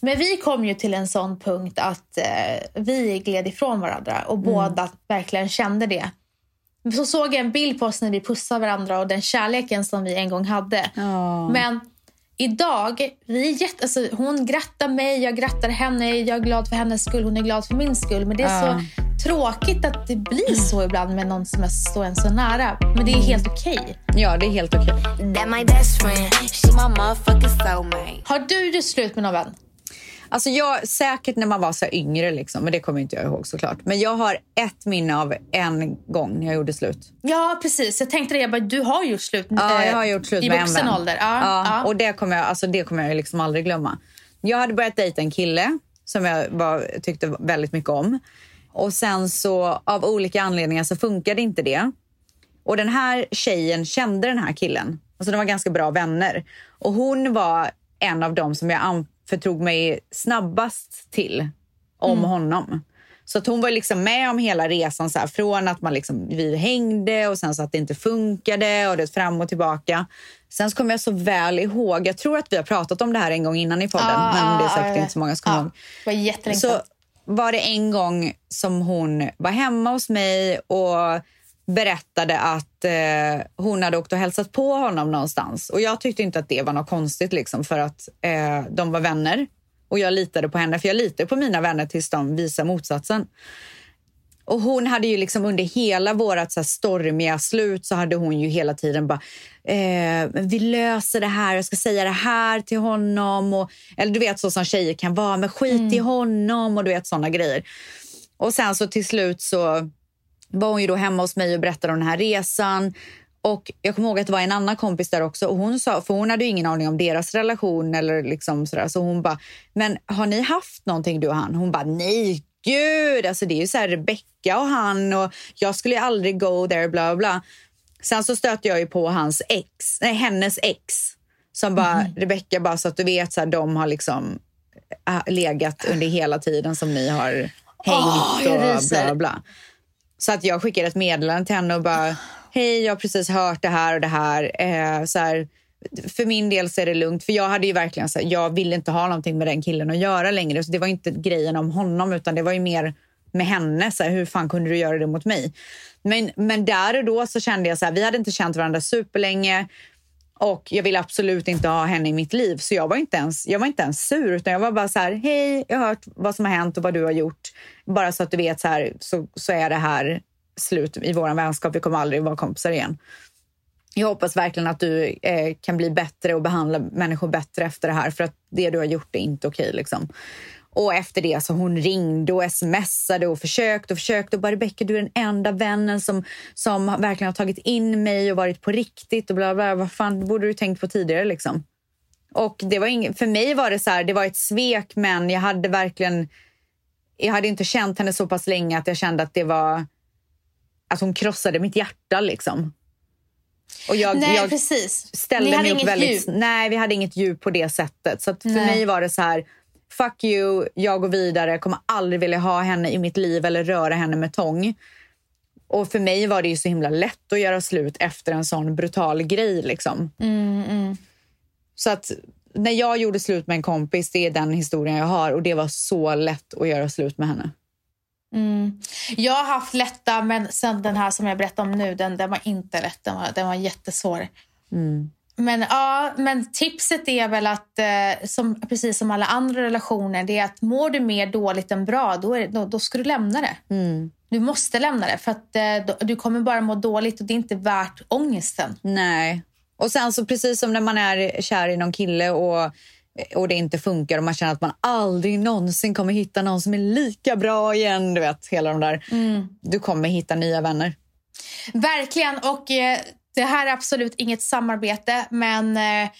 Men vi kom ju till en sån punkt att eh, vi gled ifrån varandra och båda verkligen kände det. Så såg jag en bild på oss när vi pussade varandra och den kärleken som vi en gång hade. Ja. Men idag, vi är jätte, alltså, hon grattar mig, jag grattar henne, jag är glad för hennes skull, hon är glad för min skull. Men det är Ja. så tråkigt att det blir så ibland med någon som är så en så nära. Men det är helt okej. ja, det är helt okej. Soulmate. Har du gjort slut med någon vän? Alltså jag, säkert när man var så yngre, liksom, men det kommer inte jag ihåg såklart. Men jag har ett minne av en gång när jag gjorde slut. Ja, precis. Jag tänkte det. Jag bara, du har gjort slut Ja, jag har gjort slut i med en vuxen ålder. Ja, ja. Och det kommer jag, alltså det kommer jag liksom aldrig glömma. Jag hade börjat dejta en kille som jag var, tyckte väldigt mycket om. Och sen så av olika anledningar så funkade inte det. Och den här tjejen kände den här killen. Alltså de var ganska bra vänner. Och hon var en av dem som jag anförtrog mig snabbast till om honom. Så att hon var liksom med om hela resan. Så här, från att man liksom, vi hängde och sen så att det inte funkade och det fram och tillbaka. Sen så kommer jag så väl ihåg, jag tror att vi har pratat om det här en gång innan i podden. Ja, men det är säkert ja. inte så många som kommer Ja, ihåg. Var Så var det en gång som hon var hemma hos mig och berättade att eh, hon hade åkt och hälsat på honom någonstans. Och jag tyckte inte att det var något konstigt liksom för att eh, de var vänner. Och jag litade på henne, för jag litar på mina vänner tills de visar motsatsen. Och hon hade ju liksom under hela vårat så stormiga slut så hade hon ju hela tiden bara eh, "Men vi löser det här, jag ska säga det här till honom. Och, eller du vet så som tjejer kan vara, men skit i honom och du vet såna grejer. Och sen så till slut så var hon ju då hemma hos mig och berättade om den här resan. Och jag kommer ihåg att det var en annan kompis där också. Och hon sa, för hon hade ju ingen aning om deras relation eller liksom sådär. Så hon bara, men har ni haft någonting du och han? Hon bara, nej gud, alltså det är ju så här Rebecca och han och jag skulle ju aldrig go there, bla bla. Sen så stötte jag ju på hans ex, nej hennes ex. Som bara, Rebecca bara så att du vet, så här, de har liksom äh, legat under hela tiden som ni har hängt jag och bla bla. Så att jag skickade ett meddelande till henne och bara, hej jag har precis hört det här och det här. Eh, så här för min del så är det lugnt. För jag hade ju verkligen så här, jag ville inte ha någonting med den killen att göra längre. Så det var inte grejen om honom utan det var ju mer med henne. Så här, hur fan kunde du göra det mot mig? Men, men där och då så kände jag så här, vi hade inte känt varandra superlänge. Och jag ville absolut inte ha henne i mitt liv. Så jag var inte ens, jag var inte ens sur. Utan jag var bara så här, hej, jag har hört vad som har hänt och vad du har gjort. Bara så att du vet så här, så, så är det här slut i vår vänskap. Vi kommer aldrig vara kompisar igen. Jag hoppas verkligen att du eh, kan bli bättre och behandla människor bättre efter det här. För att det du har gjort är inte okej. liksom. Och efter det så hon ringde och smsade och försökte och försökte. Och bara Rebecka, du är den enda vännen som, som verkligen har tagit in mig och varit på riktigt. Och bla bla. Vad fan, det borde du tänkt på tidigare liksom. Och det var ing- för mig var det så här, det var ett svek men jag hade verkligen... Jag hade inte känt henne så pass länge att jag kände att det var... Att hon krossade mitt hjärta liksom. Och jag, Nej, jag precis. Ni ställde hade mig upp väldigt... djup. Nej, vi hade inget djup på det sättet. Så för Nej. mig var det så här, fuck you, jag går vidare, kommer aldrig vilja ha henne i mitt liv eller röra henne med tång. Och för mig var det ju så himla lätt att göra slut efter en sån brutal grej. Liksom. Mm, Så att när jag gjorde slut med en kompis, det är den historien jag har och det var så lätt att göra slut med henne. Jag har haft lätta, men sen den här som jag berättar om nu, den, den var inte lätt. Den var, den var jättesvår. Men, ja, men tipset är väl att, eh, som, precis som alla andra relationer, det är att mår du mer dåligt än bra, då, det, då, då ska du lämna det. Du måste lämna det, för att eh, då, du kommer bara må dåligt och det är inte värt ångesten. Nej. Och sen så precis som när man är kär i någon kille och, och det inte funkar och man känner att man aldrig någonsin kommer hitta någon som är lika bra igen. Du vet, hela de där. Du kommer hitta nya vänner. Verkligen. Och eh, det här är absolut inget samarbete, men eh,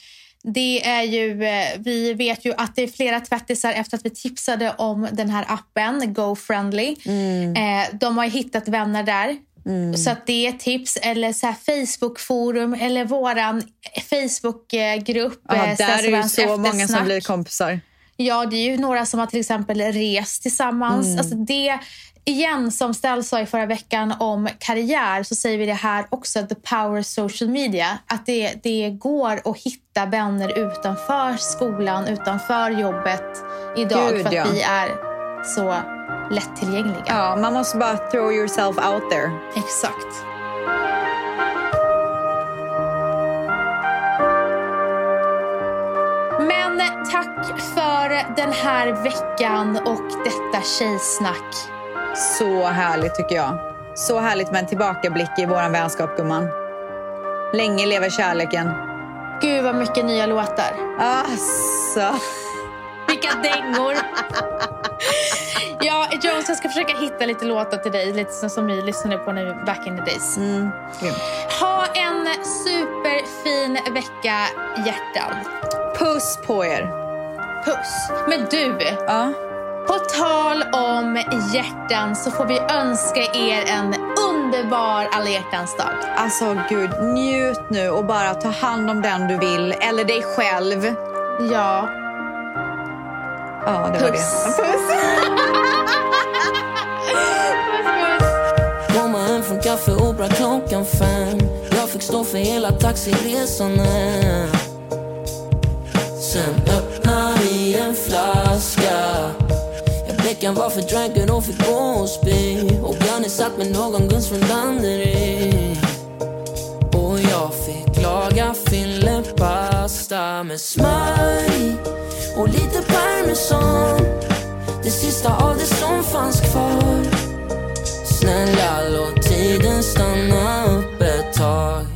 det är ju, eh, vi vet ju att det är flera tvättisar efter att vi tipsade om den här appen, GoFriendly. Eh, de har hittat vänner där. Så att det är tips. Eller så Facebookforum eller våran Facebookgrupp. Ja, där är det så många som blir kompisar. Ja, det är ju några som har till exempel rest tillsammans. Mm. Alltså det, igen, som Stell sa i förra veckan om karriär så säger vi det här också, the power social media. Att det, det går att hitta vänner utanför skolan, utanför jobbet idag Gud, för att ja. vi är så lättillgängliga. Ja, man måste bara throw yourself out there. Exakt. Men tack för den här veckan och detta tjejsnack. Så härligt tycker jag. Så härligt med en tillbakablick i vår vänskap, gumman. Länge lever kärleken. Gud vad mycket nya låtar. Alltså. Vilka dängor. ja, Jones, jag ska försöka hitta lite låtar till dig, lite som- vi lyssnade på nu back in the days. Grymt. Ha en superfin vecka, hjärtan. Puss på er. Puss. Men du, Ja. På tal om hjärtan så får vi önska er en underbar alla hjärtans dag. Alltså gud, njut nu och bara ta hand om den du vill. Eller dig själv. Ja, Ja, det var Puss. det. Puss. Hem från Café Opera klockan fem Jag fick stå för hela taxiresan hem Sen öppnade Jag var varför dranken och fick gå och spy Och satt med någon gunst från Danderyd. Och jag fick laga fillepasta med smör i och lite parmesan. Det sista av det som fanns kvar. Snälla låt tiden stanna upp ett tag.